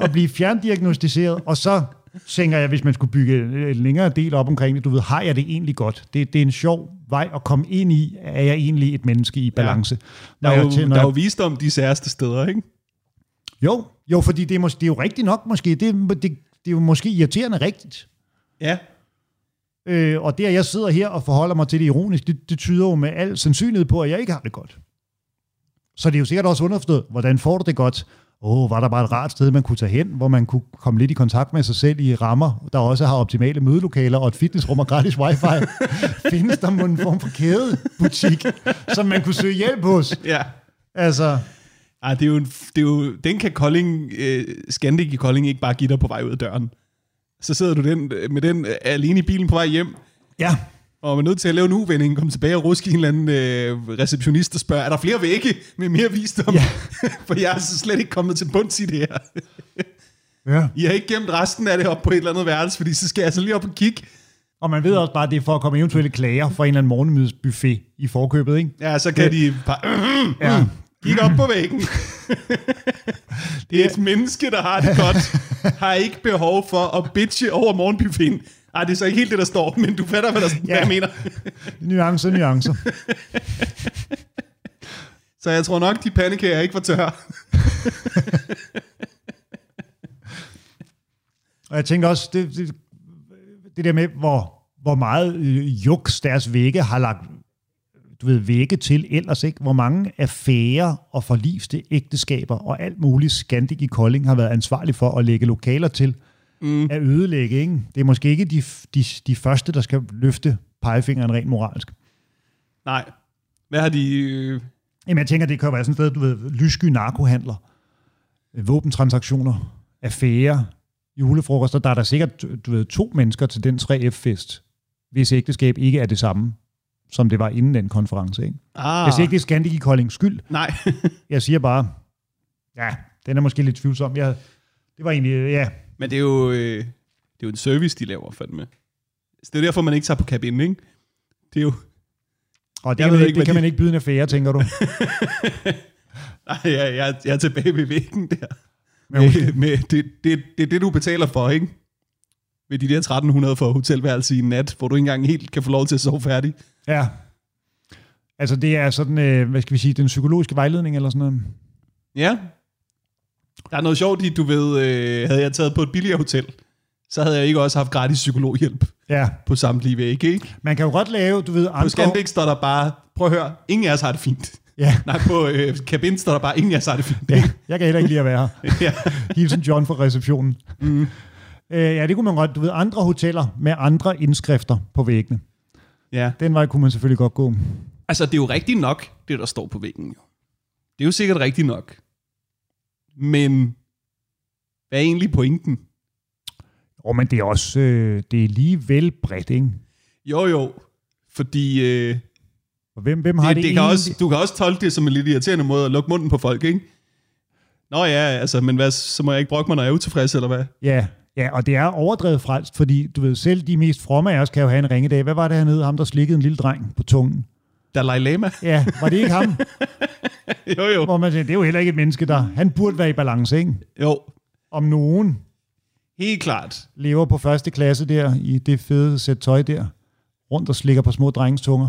At blive fjerndiagnostiseret, og så tænker jeg, hvis man skulle bygge en længere del op omkring det, du ved, har jeg det egentlig godt? Det, det er en sjov vej at komme ind i, er jeg egentlig et menneske i balance? Der Når er, jo, til- der er jo visdom de særste steder, ikke? Jo, jo, fordi det er, mås- det er jo rigtigt nok måske. Det, det, det er jo måske irriterende rigtigt. Ja. Øh, og det, at jeg sidder her og forholder mig til det ironisk, det, det tyder jo med al sandsynlighed på, at jeg ikke har det godt. Så det er jo sikkert også underforstået, hvordan får du det godt? Åh, oh, var der bare et rart sted, man kunne tage hen, hvor man kunne komme lidt i kontakt med sig selv i rammer, der også har optimale mødelokaler og et fitnessrum og gratis wifi. Findes der en form for kædebutik, som man kunne søge hjælp hos? Ja. Altså, Ej, det er jo, en, det er jo, den kan Kolding, øh, Scandic i Kolding ikke bare give dig på vej ud af døren. Så sidder du den, med den øh, alene i bilen på vej hjem, ja, og man er nødt til at lave en uvending, komme tilbage og ruske en eller anden øh, receptionist og spørge, er der flere vægge med mere visdom? Ja. For jeg er altså slet ikke kommet til bunds i det her. ja. I har ikke gemt resten af det op på et eller andet værelse, fordi så skal jeg altså lige op og kigge. Og man ved også bare, at det er for at komme eventuelle klager fra en eller anden morgenmiddelsbuffet i forkøbet, ikke? Ja, så kan de bare, Ja. kigge op på væggen. det er et menneske, der har det godt, har ikke behov for at bitche over morgenbuffeten. Ej, det er så ikke helt det, der står, men du fatter, hvad, der, ja. hvad jeg mener. Nuancer, nuancer. Så jeg tror nok, de pandekager ikke var tørre. Og jeg tænker også, det, det, det der med, hvor, hvor meget øh, juks deres vægge har lagt du ved, vægge til ellers, ikke? Hvor mange affærer og forliste ægteskaber og alt muligt Scandic i Kolding har været ansvarlig for at lægge lokaler til mm. at ødelægge, ikke? Det er måske ikke de, de, de første, der skal løfte pegefingeren rent moralsk. Nej. Hvad har de... Øh... Jamen, jeg tænker, det kan være sådan et sted, du ved, lyssky narkohandler, øh, våbentransaktioner, affærer, julefrokoster. Der er der sikkert, du ved, to mennesker til den 3F-fest, hvis ægteskab ikke er det samme, som det var inden den konference. Ikke? Ah, Jeg siger ikke, det er Scandic i Koldings skyld. Nej. Jeg siger bare, ja, den er måske lidt tvivlsom. Jeg, det var egentlig, ja, Men det er jo, øh, det er jo en service, de laver fandme. Så det er derfor, man ikke tager på cabin, ikke? Det er jo... og det, kan man, ikke, det kan man ikke byde en affære, tænker du? Ej, jeg, jeg, jeg er tilbage ved væggen der. Men Med, med, det, det, det er det, du betaler for, ikke? Ved de der 1300 for hotelværelse i en nat, hvor du ikke engang helt kan få lov til at sove færdig. Ja. Altså, det er sådan, øh, hvad skal vi sige, den psykologiske vejledning eller sådan noget. Ja. Der er noget sjovt i, du ved, øh, havde jeg taget på et billigere hotel, så havde jeg ikke også haft gratis psykologhjælp Ja, på samtlige vægge, ikke? man kan jo godt lave, du ved, På andre... Scandic står der bare, prøv at høre, ingen af os har det fint. Ja, Nej, på øh, kabin står der bare, ingen af os har det fint. ja, jeg kan heller ikke lide at være her. ja. Hilsen John fra receptionen. Mm. Øh, ja, det kunne man godt. Du ved, andre hoteller med andre indskrifter på væggene. ja. Den vej kunne man selvfølgelig godt gå. Altså, det er jo rigtigt nok, det der står på væggen. Jo. Det er jo sikkert rigtigt nok. Men hvad er egentlig pointen? Og men det er også, øh, det er lige vel bredt, ikke? Jo, jo. Fordi øh, Og hvem, hvem har det, det, det, det kan egentlig? også, du kan også tolke det som en lidt irriterende måde at lukke munden på folk, ikke? Nå ja, altså, men hvad, så må jeg ikke brokke mig, når jeg er utilfreds, eller hvad? Ja, ja, og det er overdrevet frelst, fordi du ved, selv de mest fromme af os kan jo have en ringedag. Hvad var det hernede? Ham, der slikkede en lille dreng på tungen. Dalai Lama? Ja, var det ikke ham? jo, jo. Hvor man siger, det er jo heller ikke et menneske, der... Han burde være i balance, ikke? Jo. Om nogen. Helt klart. lever på første klasse der, i det fede sæt tøj der, rundt og slikker på små drenges tunger.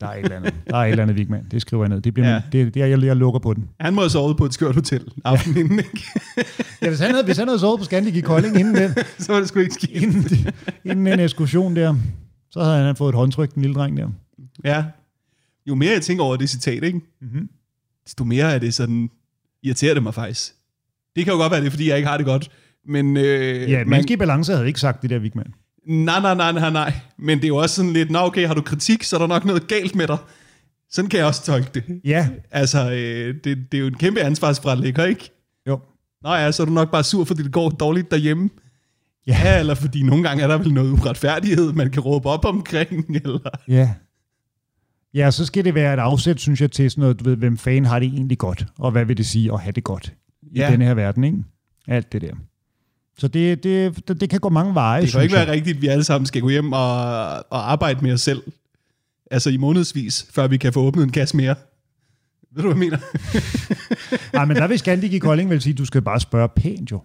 Der er et eller andet. Der er et eller andet, Vigman. Det skriver jeg ned. Det, bliver Ja. ja. det, det er, jeg, jeg lukker på den. Han må have sovet på et skørt hotel aftenen inden, ikke? Ja, hvis han havde, hvis han havde sovet på Scandic i Kolding inden, den, Så var det sgu ikke skidt. inden, inden en ekskursion der, så havde han fået et håndtryk, den lille dreng der. Ja. Jo mere jeg tænker over det citat, ikke? Mm-hmm. desto mere er det sådan, irriterer det mig faktisk. Det kan jo godt være, det er, fordi jeg ikke har det godt. Men, øh, Ja, man, i balance havde ikke sagt det der, Vigman. nej, nej, nej, nej, nej. Men det er jo også sådan lidt, nå okay, har du kritik, så er der nok noget galt med dig. Sådan kan jeg også tolke det. Ja, Altså, øh, det, det er jo en kæmpe ansvarsfralægger, ikke? jo. Nå ja, så er du nok bare sur, fordi det går dårligt derhjemme. Ja. Ja, eller fordi nogle gange er der vel noget uretfærdighed, man kan råbe op omkring, eller... Ja. Ja, så skal det være et afsæt, synes jeg, til sådan noget, du ved, hvem fanden har det egentlig godt, og hvad vil det sige at have det godt i Ja. denne her verden, ikke? Alt det der. Så det, det, det, det kan gå mange veje, Det kan ikke jeg. være rigtigt, at vi alle sammen skal gå hjem og, og arbejde med os selv. Altså i månedsvis, før vi kan få åbnet en kasse mere. Ved du, hvad jeg mener? Nej, men der vil Scandic i Kolding vel sige, at du skal bare spørge pænt jo.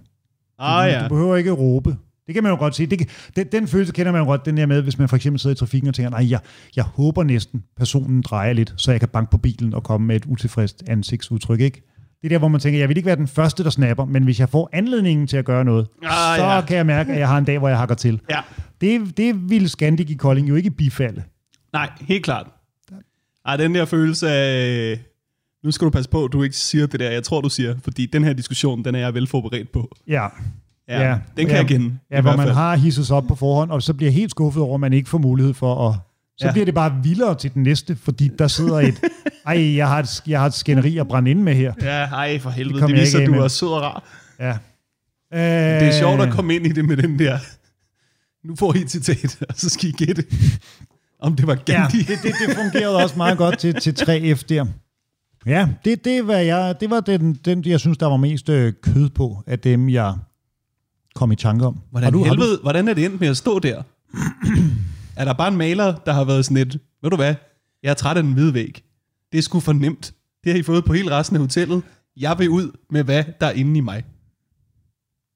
Ah ja. Du behøver ikke råbe. Det kan man jo godt sige. Det kan, den, den følelse kender man jo godt, den der med, hvis man for eksempel sidder i trafikken og tænker, nej, jeg, jeg håber næsten, personen drejer lidt, så jeg kan banke på bilen og komme med et utilfredst ansigtsudtryk, ikke? Det er der, hvor man tænker, jeg vil ikke være den første, der snapper, men hvis jeg får anledningen til at gøre noget, Ah, så ja. kan jeg mærke, at jeg har en dag, hvor jeg hakker til. Ja. Det, det ville Scandic i Kolding jo ikke bifalde. Nej, helt klart. Ej, den der følelse af, nu skal du passe på, at du ikke siger det der, jeg tror, du siger, fordi den her diskussion, den er jeg vel forberedt på. Ja, Ja, Ja. den kan Ja. jeg kende. ja hvor man har hisset sig op på forhånd, og så bliver helt skuffet over, at man ikke får mulighed for at... Så Ja. ja. bliver det bare vildere til den næste, fordi der sidder et... Ej, jeg har et, jeg har et skænderi at brænde ind med her. Ja, ej, for helvede, det, det viser, at du med. er sød og rar. Ja. Det er sjovt Øh. at komme ind i det med den der, nu får I et citat, og så skal I gætte, om det var Ja, Gandhi. det, det, det fungerede også meget godt til, til 3F der. Ja, det, det, var, jeg, det var den, den, jeg synes, der var mest øh, kød på, af dem, jeg kom i tanke om. Hvordan, Har du, har du, helvede, hvordan er det endt med at stå der? er der bare en maler, der har været sådan et, ved du hvad, jeg er træt af den hvide væg. Det er sgu for nemt. Det har I fået på hele resten af hotellet. Jeg vil ud med, hvad der er inde i mig.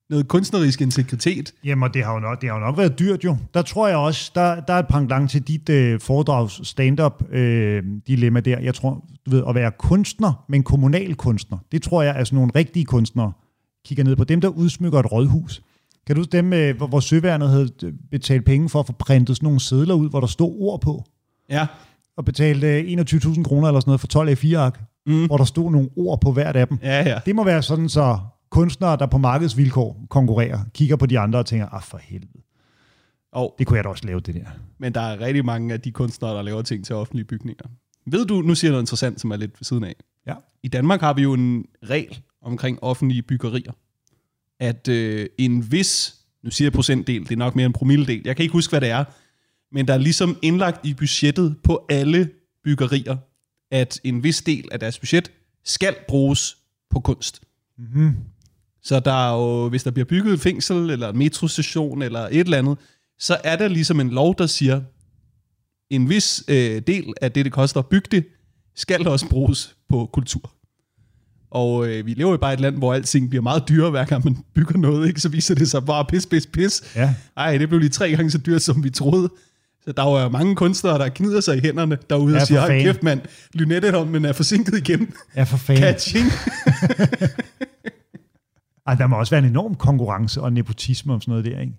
Noget kunstnerisk integritet. Jamen, og det har, jo nok, det har jo nok været dyrt jo. Der tror jeg også, der, der er et pendant til dit øh, foredrags stand-up øh, dilemma der. Jeg tror, du ved, at være kunstner, men kommunal kunstner, det tror jeg er sådan nogle rigtige kunstnere kigger ned på. Dem, der udsmykker et rådhus. Kan du huske dem, øh, hvor, hvor Søværnet havde øh, betalt penge for at få printet sådan nogle sædler ud, hvor der stod ord på? Ja, og betalte øh, 21.000 kroner eller sådan noget for 12 A4-ark, mm. hvor der stod nogle ord på hvert af dem. ja, ja. Det må være sådan, så kunstnere, der på markedsvilkår konkurrerer, kigger på de andre og tænker, ah for helvede, Og, det kunne jeg da også lave det der. men der er rigtig mange af de kunstnere, der laver ting til offentlige bygninger. Ved du, nu siger jeg noget interessant, som er lidt ved siden af. Ja. I Danmark har vi jo en regel omkring offentlige byggerier, at øh, en vis, nu siger jeg procentdel, det er nok mere en promilledel, jeg kan ikke huske, hvad det er, men der er ligesom indlagt i budgettet på alle byggerier, at en vis del af deres budget skal bruges på kunst. Mm-hmm. Så der er jo, hvis der bliver bygget et fængsel, eller en metrostation, eller et eller andet, så er der ligesom en lov, der siger, en vis øh, del af det, det koster at bygge det, skal også bruges på kultur. Og øh, vi lever jo bare i et land, hvor alting bliver meget dyrere, hver gang man bygger noget, ikke? så viser det sig bare pis, pis, pis. Ja. Ej, det blev lige tre gange så dyrt, som vi troede. Så der var jo mange kunstnere, der knider sig i hænderne derude Ja, og siger, hold kæft mand, Lynetteholmen er forsinket igen. Ja, for fanden. Catching. Ej, der må også være en enorm konkurrence og nepotisme om sådan noget der, ikke?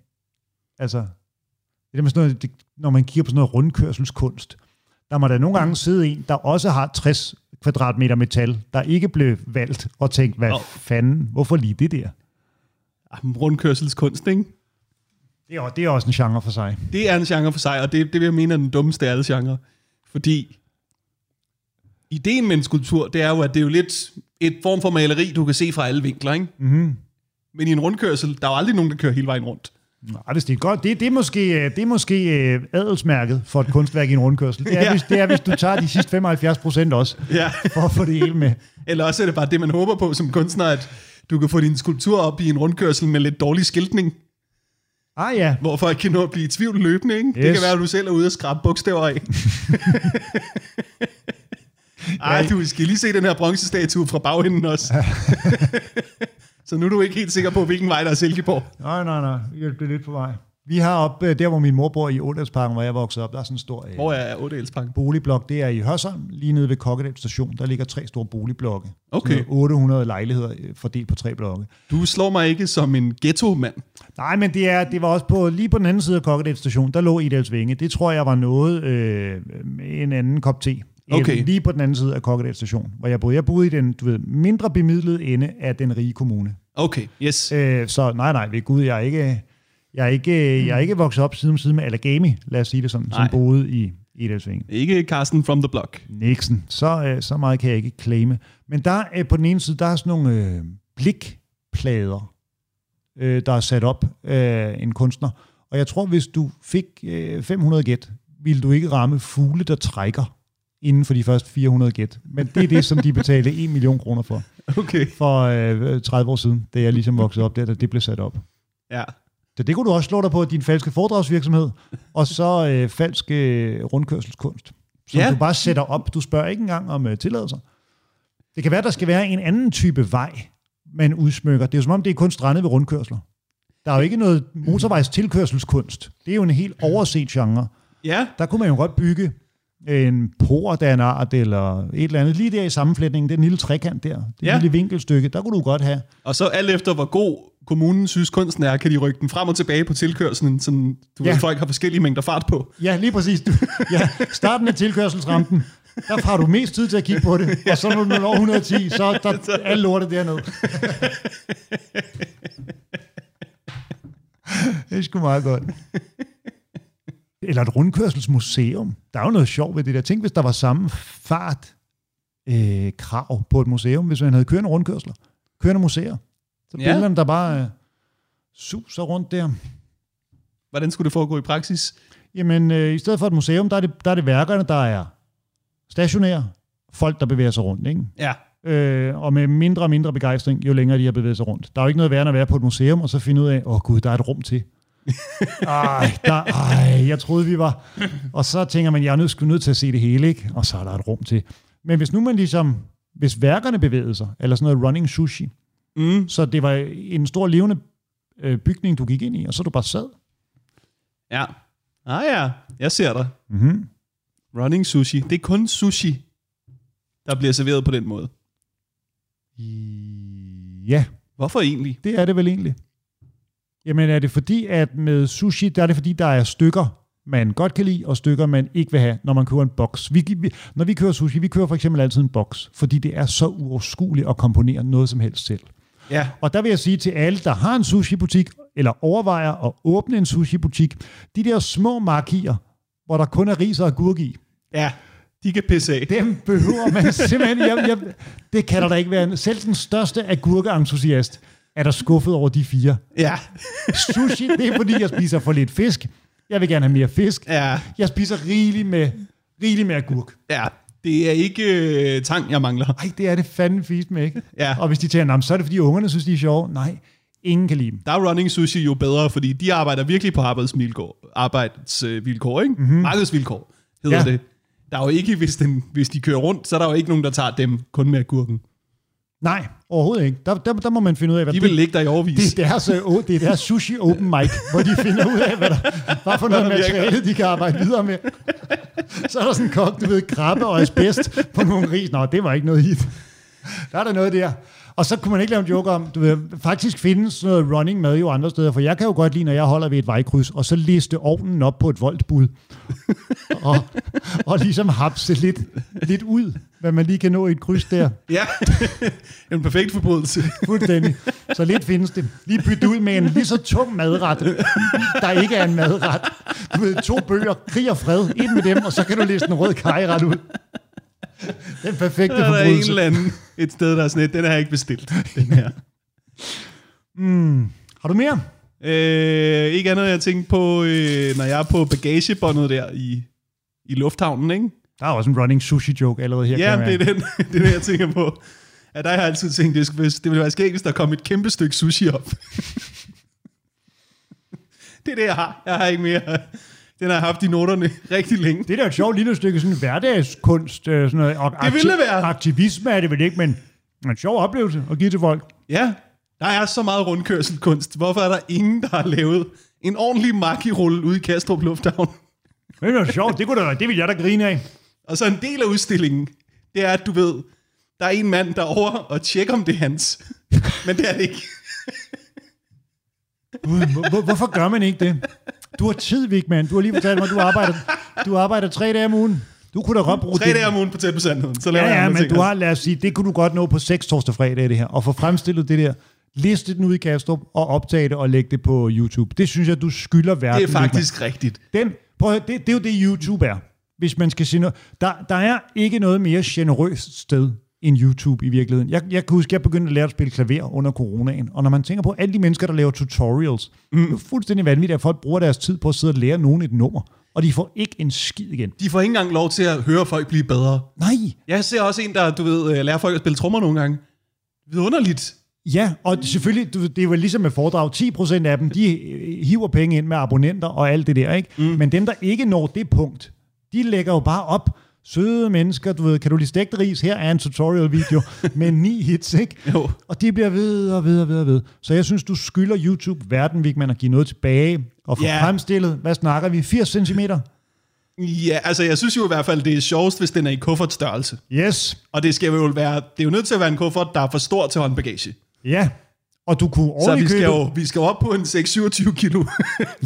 Altså, det der med sådan noget, det, når man kigger på sådan noget rundkørselskunst, der må der nogle gange sidde en, der også har 60 kvadratmeter metal, der ikke blev valgt og tænkt, hvad Nå. fanden, hvorfor lige det der? Rundkørselskunst, ikke? Det er, det er også en genre for sig. Det er en genre for sig, og det, det vil jeg mene er den dummeste af alle genre. Fordi ideen med en skulptur, det er jo, at det er jo lidt et form for maleri, du kan se fra alle vinkler, ikke? Mm-hmm. Men i en rundkørsel, der er jo aldrig nogen, der kører hele vejen rundt. Nej, det er godt. Det, det er måske, øh, det er måske øh, adelsmærket for et kunstværk i en rundkørsel. Det er, Ja. hvis, det er, hvis du tager de sidste 75 procent også, Ja. for at få det hele med. Eller også er det bare det, man håber på som kunstner, at du kan få din skulptur op i en rundkørsel med lidt dårlig skiltning, Ah ja, hvor folk kan nå at blive i tvivl løbende, ikke? Yes. Det kan være, at du selv er ude og skrabe bogstaver af. Ej, du skal lige se den her bronzestatue fra bagenden også. Så nu er du ikke helt sikker på, hvilken vej der er Silkeborg. Nej, nej, nej. Hjælp det lidt på vej. Vi har op, øh, der hvor min mor bor i Ådalsparken, hvor jeg voksede op, der er sådan en stor øh, Hvor er Ådalsparken? boligblok. Det er i Hørsholm, lige nede ved Kokkedal station. Der ligger tre store boligblokke. Okay. Sådan noget 800 lejligheder øh, fordelt på tre blokke. Du slår mig ikke som en ghetto-mand. Nej, men det, er, det var også på, lige på den anden side af Kokkedal station, der lå Idalsvinge. Det tror jeg var noget øh, med en anden kop te. Okay. Lige på den anden side af Kokkedal station, hvor jeg boede. Jeg boede i den du ved, mindre bemidlede ende af den rige kommune. Okay, yes. Øh, så nej, nej, ved Gud, jeg er ikke, jeg er ikke, jeg er ikke vokset op side om side med Alagami, lad os sige det sådan, Nej. som boede i Idalsvinge. Ikke Carsten from the block. Nixon. Så, øh, så meget kan jeg ikke claime. Men der øh, på den ene side, der er sådan nogle øh, blikplader, øh, der er sat op af en kunstner. Og jeg tror, hvis du fik øh, 500 gæt, ville du ikke ramme fugle, der trækker inden for de første 400 gæt. Men det er det, som de betalte 1 million kroner for, Okay. for øh, 30 år siden, da jeg ligesom voksede op der, da det blev sat op. Ja. Så det kunne du også slå dig på, din falske foredragsvirksomhed, og så øh, falsk øh, rundkørselskunst, som Ja. du bare sætter op. Du spørger ikke engang om øh, tilladelser. Det kan være, der skal være en anden type vej, man udsmykker. Det er jo som om, det er kun strandet ved rundkørsler. Der er jo ikke noget motorvejs tilkørselskunst. Det er jo en helt overset genre. Ja, Der kunne man jo godt bygge en port af en art, eller et eller andet. Lige der i sammenflætningen, den lille trekant der, det ja. lille vinkelstykke, der kunne du godt have. og så alt efter, hvor god kommunen synes kunsten er, kan de rykke den frem og tilbage på tilkørselen, så du Ja. ved, folk har forskellige mængder fart på. Ja, lige præcis. Du, ja, starten af tilkørselsrampen, der har du mest tid til at kigge på det, og så når du når 110, så er der alle lortet dernede. det er sgu meget godt. Eller et rundkørselsmuseum. Der er jo noget sjovt ved det der. Tænk, hvis der var samme fart øh, krav på et museum, hvis man havde kørende rundkørsler. Kørende museer. Så Ja. billederne, der bare øh, suser rundt der. Hvordan skulle det foregå i praksis? Jamen, øh, i stedet for et museum, der er, det, der er det værkerne, der er stationære. Folk, der bevæger sig rundt, ikke? Ja. Øh, og med mindre og mindre begejstring, jo længere de har bevæget sig rundt. Der er jo ikke noget værre end at være på et museum, og så finde ud af, åh oh, gud, der er et rum til. Ej, der, ej, jeg troede, vi var... Og så tænker man, jeg er nødt, nødt til at se det hele, ikke? Og så er der et rum til. Men hvis nu man ligesom... Hvis værkerne bevægede sig, eller sådan noget running sushi, Mm. så det var en stor levende øh, bygning, du gik ind i, og så du bare sad. Ja. Ah ja, jeg ser dig. Mm-hmm. Running sushi. Det er kun sushi, der bliver serveret på den måde. Ja, Hvorfor egentlig? det er det vel egentlig. Jamen er det fordi, at med sushi, der er det fordi, der er stykker, man godt kan lide, og stykker, man ikke vil have, når man køber en boks. Vi, vi, når vi kører sushi, vi kører for eksempel altid en boks, fordi det er så uoverskueligt at komponere noget som helst selv. Ja. Og der vil jeg sige til alle, der har en sushi-butik, eller overvejer at åbne en sushi-butik, de der små markier, hvor der kun er ris og agurk i, Ja, de kan pisse af. dem behøver man simpelthen... Jeg, jeg, det kan der da ikke være. Selv den største agurkeentusiast er der skuffet over de fire. Ja. Sushi, det er fordi, jeg spiser for lidt fisk. Jeg vil gerne have mere fisk. Ja. Jeg spiser rigeligt med, rigeligt med agurk. Ja. Det er ikke øh, tang, jeg mangler. Ej, det er det fandme fisk med, ikke? Ja. Og hvis de "Nå, men så er det fordi ungerne synes, de er sjove. Nej, ingen kan lide dem. Der er running sushi jo bedre, fordi de arbejder virkelig på arbejdsvilkår, arbejdsvilkår ikke? Mm-hmm. Markedsvilkår hedder. Ja. det. Der er jo ikke, hvis, den, hvis de kører rundt, så er der jo ikke nogen, der tager dem kun med agurken. Nej, overhovedet ikke. Der, der, der må man finde ud af, hvad De vil ligge der i overvis. det er deres, øh, det er deres sushi open mic, hvor de finder ud af, hvad, der, hvad for noget materiale, de kan arbejde videre med. Så er der sådan en kok, du ved, krabbe og asbest på nogle ris. Nå, det var ikke noget hit. Der er der noget der. Og så kunne man ikke lave en joke om, du ved, faktisk findes sådan noget running mad jo andre steder, for jeg kan jo godt lide, når jeg holder ved et vejkryds, og så liste ovnen op på et voltbud, og, og ligesom hapse lidt, lidt ud, hvad man lige kan nå i et kryds der. Ja, en perfekt forbrydelse. Fuldstændig. Så lidt findes det. Lige bytte ud med en lige så tung madret, der ikke er en madret. Du ved, to bøger, krig og fred, ind med dem, og så kan du læse en rød kajret ud. Den perfekte Der er der en forbrydelse. eller anden et sted, der er sådan et, den har jeg ikke bestilt, den her. Har du mere? Øh, ikke andet, jeg tænkte på, øh, når jeg er på bagagebåndet der i, i lufthavnen, ikke? Der er også en running sushi joke allerede her. Ja, kan jeg det er, mærke. den, det er det, jeg tænker på. Ja, der har jeg altid tænkt, det, skulle, det ville være skægt, hvis der kom et kæmpe stykke sushi op. det er det, jeg har. Jeg har ikke mere. Den har jeg haft i noterne rigtig længe. Det er da et sjovt lille stykke sådan hverdagskunst. øh, Sådan noget, og Det ville være. Aktivisme er det vel ikke, men en sjov oplevelse at give til folk. Ja, Der er så meget rundkørselkunst. Hvorfor er der ingen, der har lavet en ordentlig makirulle ude i Kastrup Lufthavn? Det er sjovt, det, kunne da, det vil jeg da grine af. Og så en del af udstillingen, det er, at du ved, der er en mand derovre og tjekker, om det er hans. Men det er det ikke. Hvor, hvor, hvorfor gør man ikke det? Du har tid, Vigman. Du har lige fortalt mig, du arbejder, du arbejder tre dage om ugen. Du kunne da godt bruge Tre dage om ugen på tæt på sandheden. Så laver Ja, ja, men du har, lad os sige, det kunne du godt nå på 6 torsdag fredag, det her, og få fremstillet det der, liste den ud i Kastrup, og optage det og lægge det på YouTube. Det synes jeg, du skylder verden. Det er faktisk rigtigt. Den, prøv, høre, det, det er jo det, YouTube er. Hvis man skal sige noget. Der, der er ikke noget mere generøst sted end YouTube i virkeligheden. Jeg, jeg kan huske, at jeg begyndte at lære at spille klaver under coronaen, og når man tænker på alle de mennesker, der laver tutorials, mm. det er fuldstændig vanvittigt, at folk bruger deres tid på at sidde og lære nogen et nummer, og de får ikke en skid igen. De får ikke engang lov til at høre folk blive bedre. Nej, Jeg ser også en, der, du ved, øh, lærer folk at spille trommer nogle gange. Vidunderligt. Ja, og selvfølgelig, du, det er jo ligesom med foredrag, 10% af dem, de øh, hiver penge ind med abonnenter og alt det der, ikke? Mm. Men dem, der ikke når det punkt, de lægger jo bare op, søde mennesker, du ved, kan du lide stegt ris? Her er en tutorial-video med ni hits, ikke? Jo. Og de bliver ved og ved og ved og ved. Så jeg synes, du skylder YouTube verden, Vigman, at give noget tilbage og få yeah. fremstillet, hvad snakker vi, 80 cm? Ja, altså jeg synes jo i hvert fald, det er sjovest, hvis den er i kuffertstørrelse. Yes. Og det skal jo være, det er jo nødt til at være en kuffert, der er for stor til håndbagage. Ja. Og du kunne Så vi skal, jo, vi skal op på en 6-27 kilo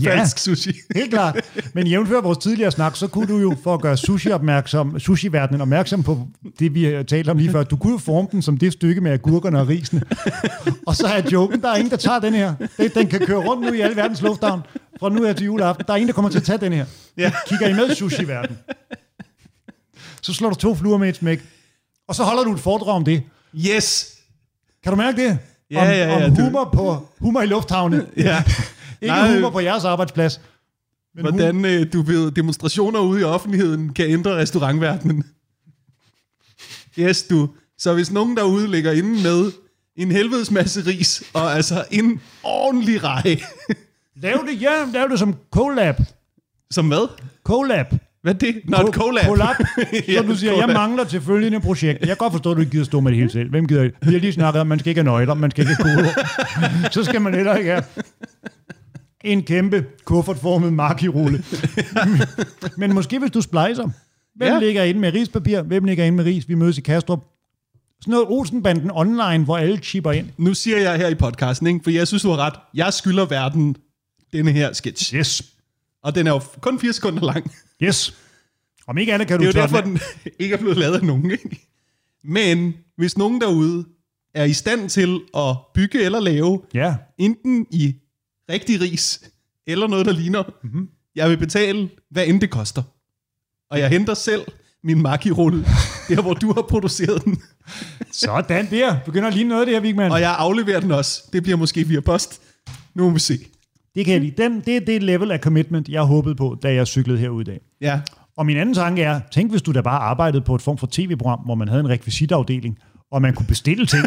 Ja. falsk sushi. Helt klart. Men jævnfør vores tidligere snak, så kunne du jo, for at gøre sushi opmærksom, sushi-verdenen opmærksom på det, vi har talt om lige før, du kunne jo forme den som det stykke med agurkerne og risene. Og så er joken, der er ingen, der tager den her. Den, kan køre rundt nu i alle verdens lufthavn. Fra nu her til juleaften. Der er ingen, der kommer til at tage den her. Ja. Kigger I med sushi-verden? Så slår du to fluer med et smæk. Og så holder du et foredrag om det. Yes! Kan du mærke det? Ja, om, ja, ja, om du- humor, på, humor i lufthavne. Ja. Ikke Nej, humor på jeres arbejdsplads. Men humor- Hvordan øh, du ved, demonstrationer ude i offentligheden kan ændre restaurantverdenen. Yes, du. Så hvis nogen derude ligger inde med en helvedes masse ris, og altså en ordentlig rej. Lav det, ja, lav det som collab. Som hvad? Collab. Hvad er det? Nå, et collab. Collab. Så du siger, jeg mangler til følgende projekt. Jeg kan godt forstå, at du ikke gider stå med det hele selv. Hvem gider det? Vi har lige snakket om, at man skal ikke have nøgler, man skal ikke have koder. Så skal man heller ikke have en kæmpe kuffertformet markirulle. Men måske hvis du splicer. Hvem Ja. ja. ligger inde med rispapir? Hvem ligger inde med ris? Vi mødes i Kastrup. Sådan noget Olsenbanden online, hvor alle chipper ind. Nu siger jeg her i podcasten, ikke? for jeg synes, du har ret. Jeg skylder verden denne her sketch. Yes. Og den er jo kun 4 sekunder lang. Yes. Om ikke andet kan du Det er jo derfor, den ikke er blevet lavet af nogen. Ikke? Men hvis nogen derude er i stand til at bygge eller lave. Ja. enten i rigtig ris, eller noget, der ligner, mm-hmm. jeg vil betale, hvad end det koster. Og jeg henter selv min makirulle, der hvor du har produceret den. Sådan der. Begynder at ligne noget af det her, Vigman. Og jeg afleverer den også. Det bliver måske via post. Nu må vi se. Det kan jeg lide. Den, det er det level af commitment, jeg håbede på, da jeg cyklede herude i dag. Ja, Og min anden tanke er, tænk hvis du da bare arbejdede på et form for tv-program, hvor man havde en rekvisitafdeling, og man kunne bestille ting,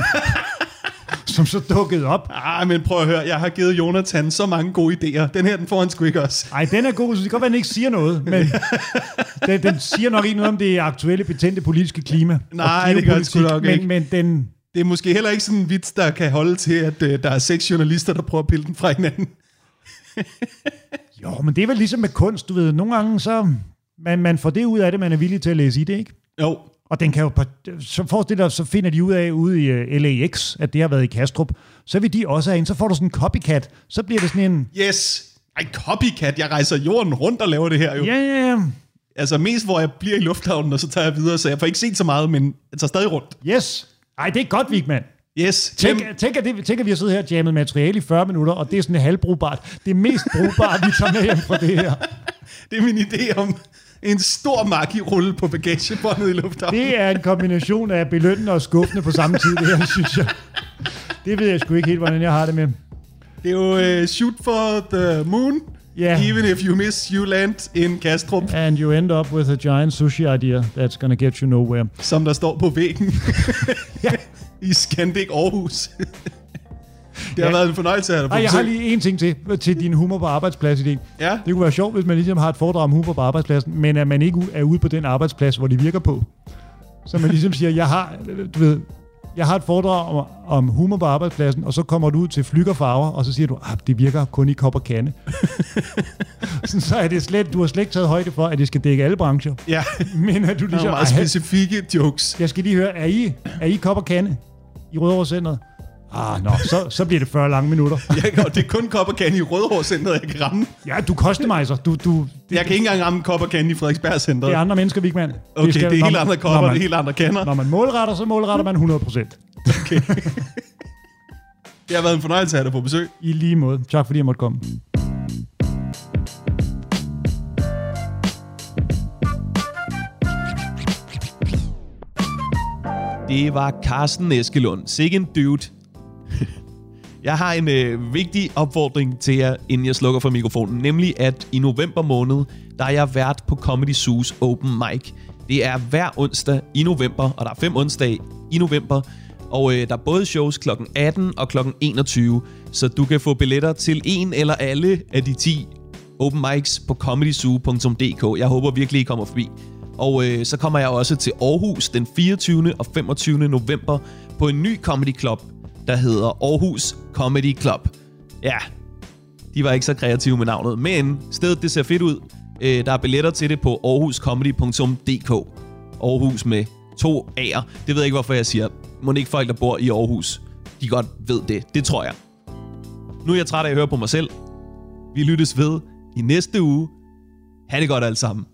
som så dukkede op. ah, men prøv at høre. Jeg har givet Jonathan så mange gode idéer. Den her, den får han sgu ikke også. Ej, den er god, så det kan godt være, den ikke siger noget, men den, den siger nok ikke noget om det aktuelle, betændte politiske klima. Nej, det gør den sgu nok ikke. Men, men den, Det er måske heller ikke sådan en vits, der kan holde til, at øh, der er seks journalister, der prøver at pille den fra hinanden. Jo, men det er vel ligesom med kunst, du ved. Nogle gange så, man, man får det ud af det, man er villig til at læse i det, ikke? Jo, Og den kan jo, så forestil dig, så finder de ud af ude i uh, LAX, at det har været i Kastrup. Så vil de også have en, så får du sådan en copycat. Så bliver det sådan en, yes. Ej, copycat. Jeg rejser jorden rundt og laver det her jo. ja, ja, ja, Altså mest, hvor jeg bliver i lufthavnen, og så tager jeg videre, så jeg får ikke set så meget, men jeg tager stadig rundt. yes. Ej, det er godt, Vigman. Yes. Tænk, Jamen, tænk, at det, tænk, at vi har siddet her og jammet materiale i 40 minutter, og det er sådan halvbrugbart. Det er mest brugbare, vi tager med hjem fra det her. det er min idé om en stor maki-rulle på bagagebåndet i lufthavnen. Det er en kombination af belønnende og skuffende på samme tid, det her, synes jeg. Det ved jeg sgu ikke helt, hvordan jeg har det med. Det er jo uh, shoot for the moon. Ja. Even if you miss, you land in Kastrup, And you end up with a giant sushi idea that's gonna get you nowhere. som der står på væggen Ja. i Scandic Aarhus. det har Ja. været en fornøjelse at have dig på Ej, jeg har lige en ting til, til din humor på arbejdsplads idé. Ja. Det kunne være sjovt, hvis man ligesom har et foredrag om humor på arbejdspladsen, men at man ikke er ude på den arbejdsplads, hvor de virker på. Så man ligesom siger, jeg har, du ved, jeg har et foredrag om, om humor på arbejdspladsen, og så kommer du ud til flyg og farver, og så siger du, at det virker kun i kop og kande. Sådan, så er det slet, du har slet ikke taget højde for, at det skal dække alle brancher. Ja, Men at du er ligesom, meget "Ej, specifikke jokes. jeg skal lige høre, er I, er I kop og kande i Rødovre Centeret? Ah, nå, så, så bliver det 40 lange minutter. Jeg kan, det er kun Kop og Candy i Rødhårcenteret, jeg kan ramme. Ja, du customizer. Du, du, det, Jeg kan ikke engang ramme Kop og Candy i Frederiksberg-centret. det er andre mennesker, Vigman. Okay, skal- det er helt man- andre kopper, man- det er helt andre kender. Når man målretter, så målretter man 100%. Det har været en fornøjelse at have dig på besøg. I lige måde. Tak fordi jeg måtte komme. Det var Carsten Eskelund. Sikke en dude. Jeg har en øh, vigtig opfordring til jer, inden jeg slukker for mikrofonen, nemlig at i november måned, der er jeg vært på Comedy Zoo's Open Mic. Det er hver onsdag i november, og der er fem onsdage i november, og øh, der er både shows kl. 18 og kl. 21, så du kan få billetter til en eller alle af de 10 open mics på comedyzoo.dk. Jeg håber virkelig, I kommer forbi. Og øh, så kommer jeg også til Aarhus den 24. og 25. november på en ny comedy club, der hedder Aarhus Comedy Club. Ja, de var ikke så kreative med navnet, men stedet det ser fedt ud. Øh, der er billetter til det på aarhuscomedy.dk. Aarhus med to A'er. Det ved jeg ikke, hvorfor jeg siger. Må ikke folk, der bor i Aarhus, de godt ved det. Det tror jeg. Nu er jeg træt af at høre på mig selv. Vi lyttes ved i næste uge. Ha' det godt alle sammen.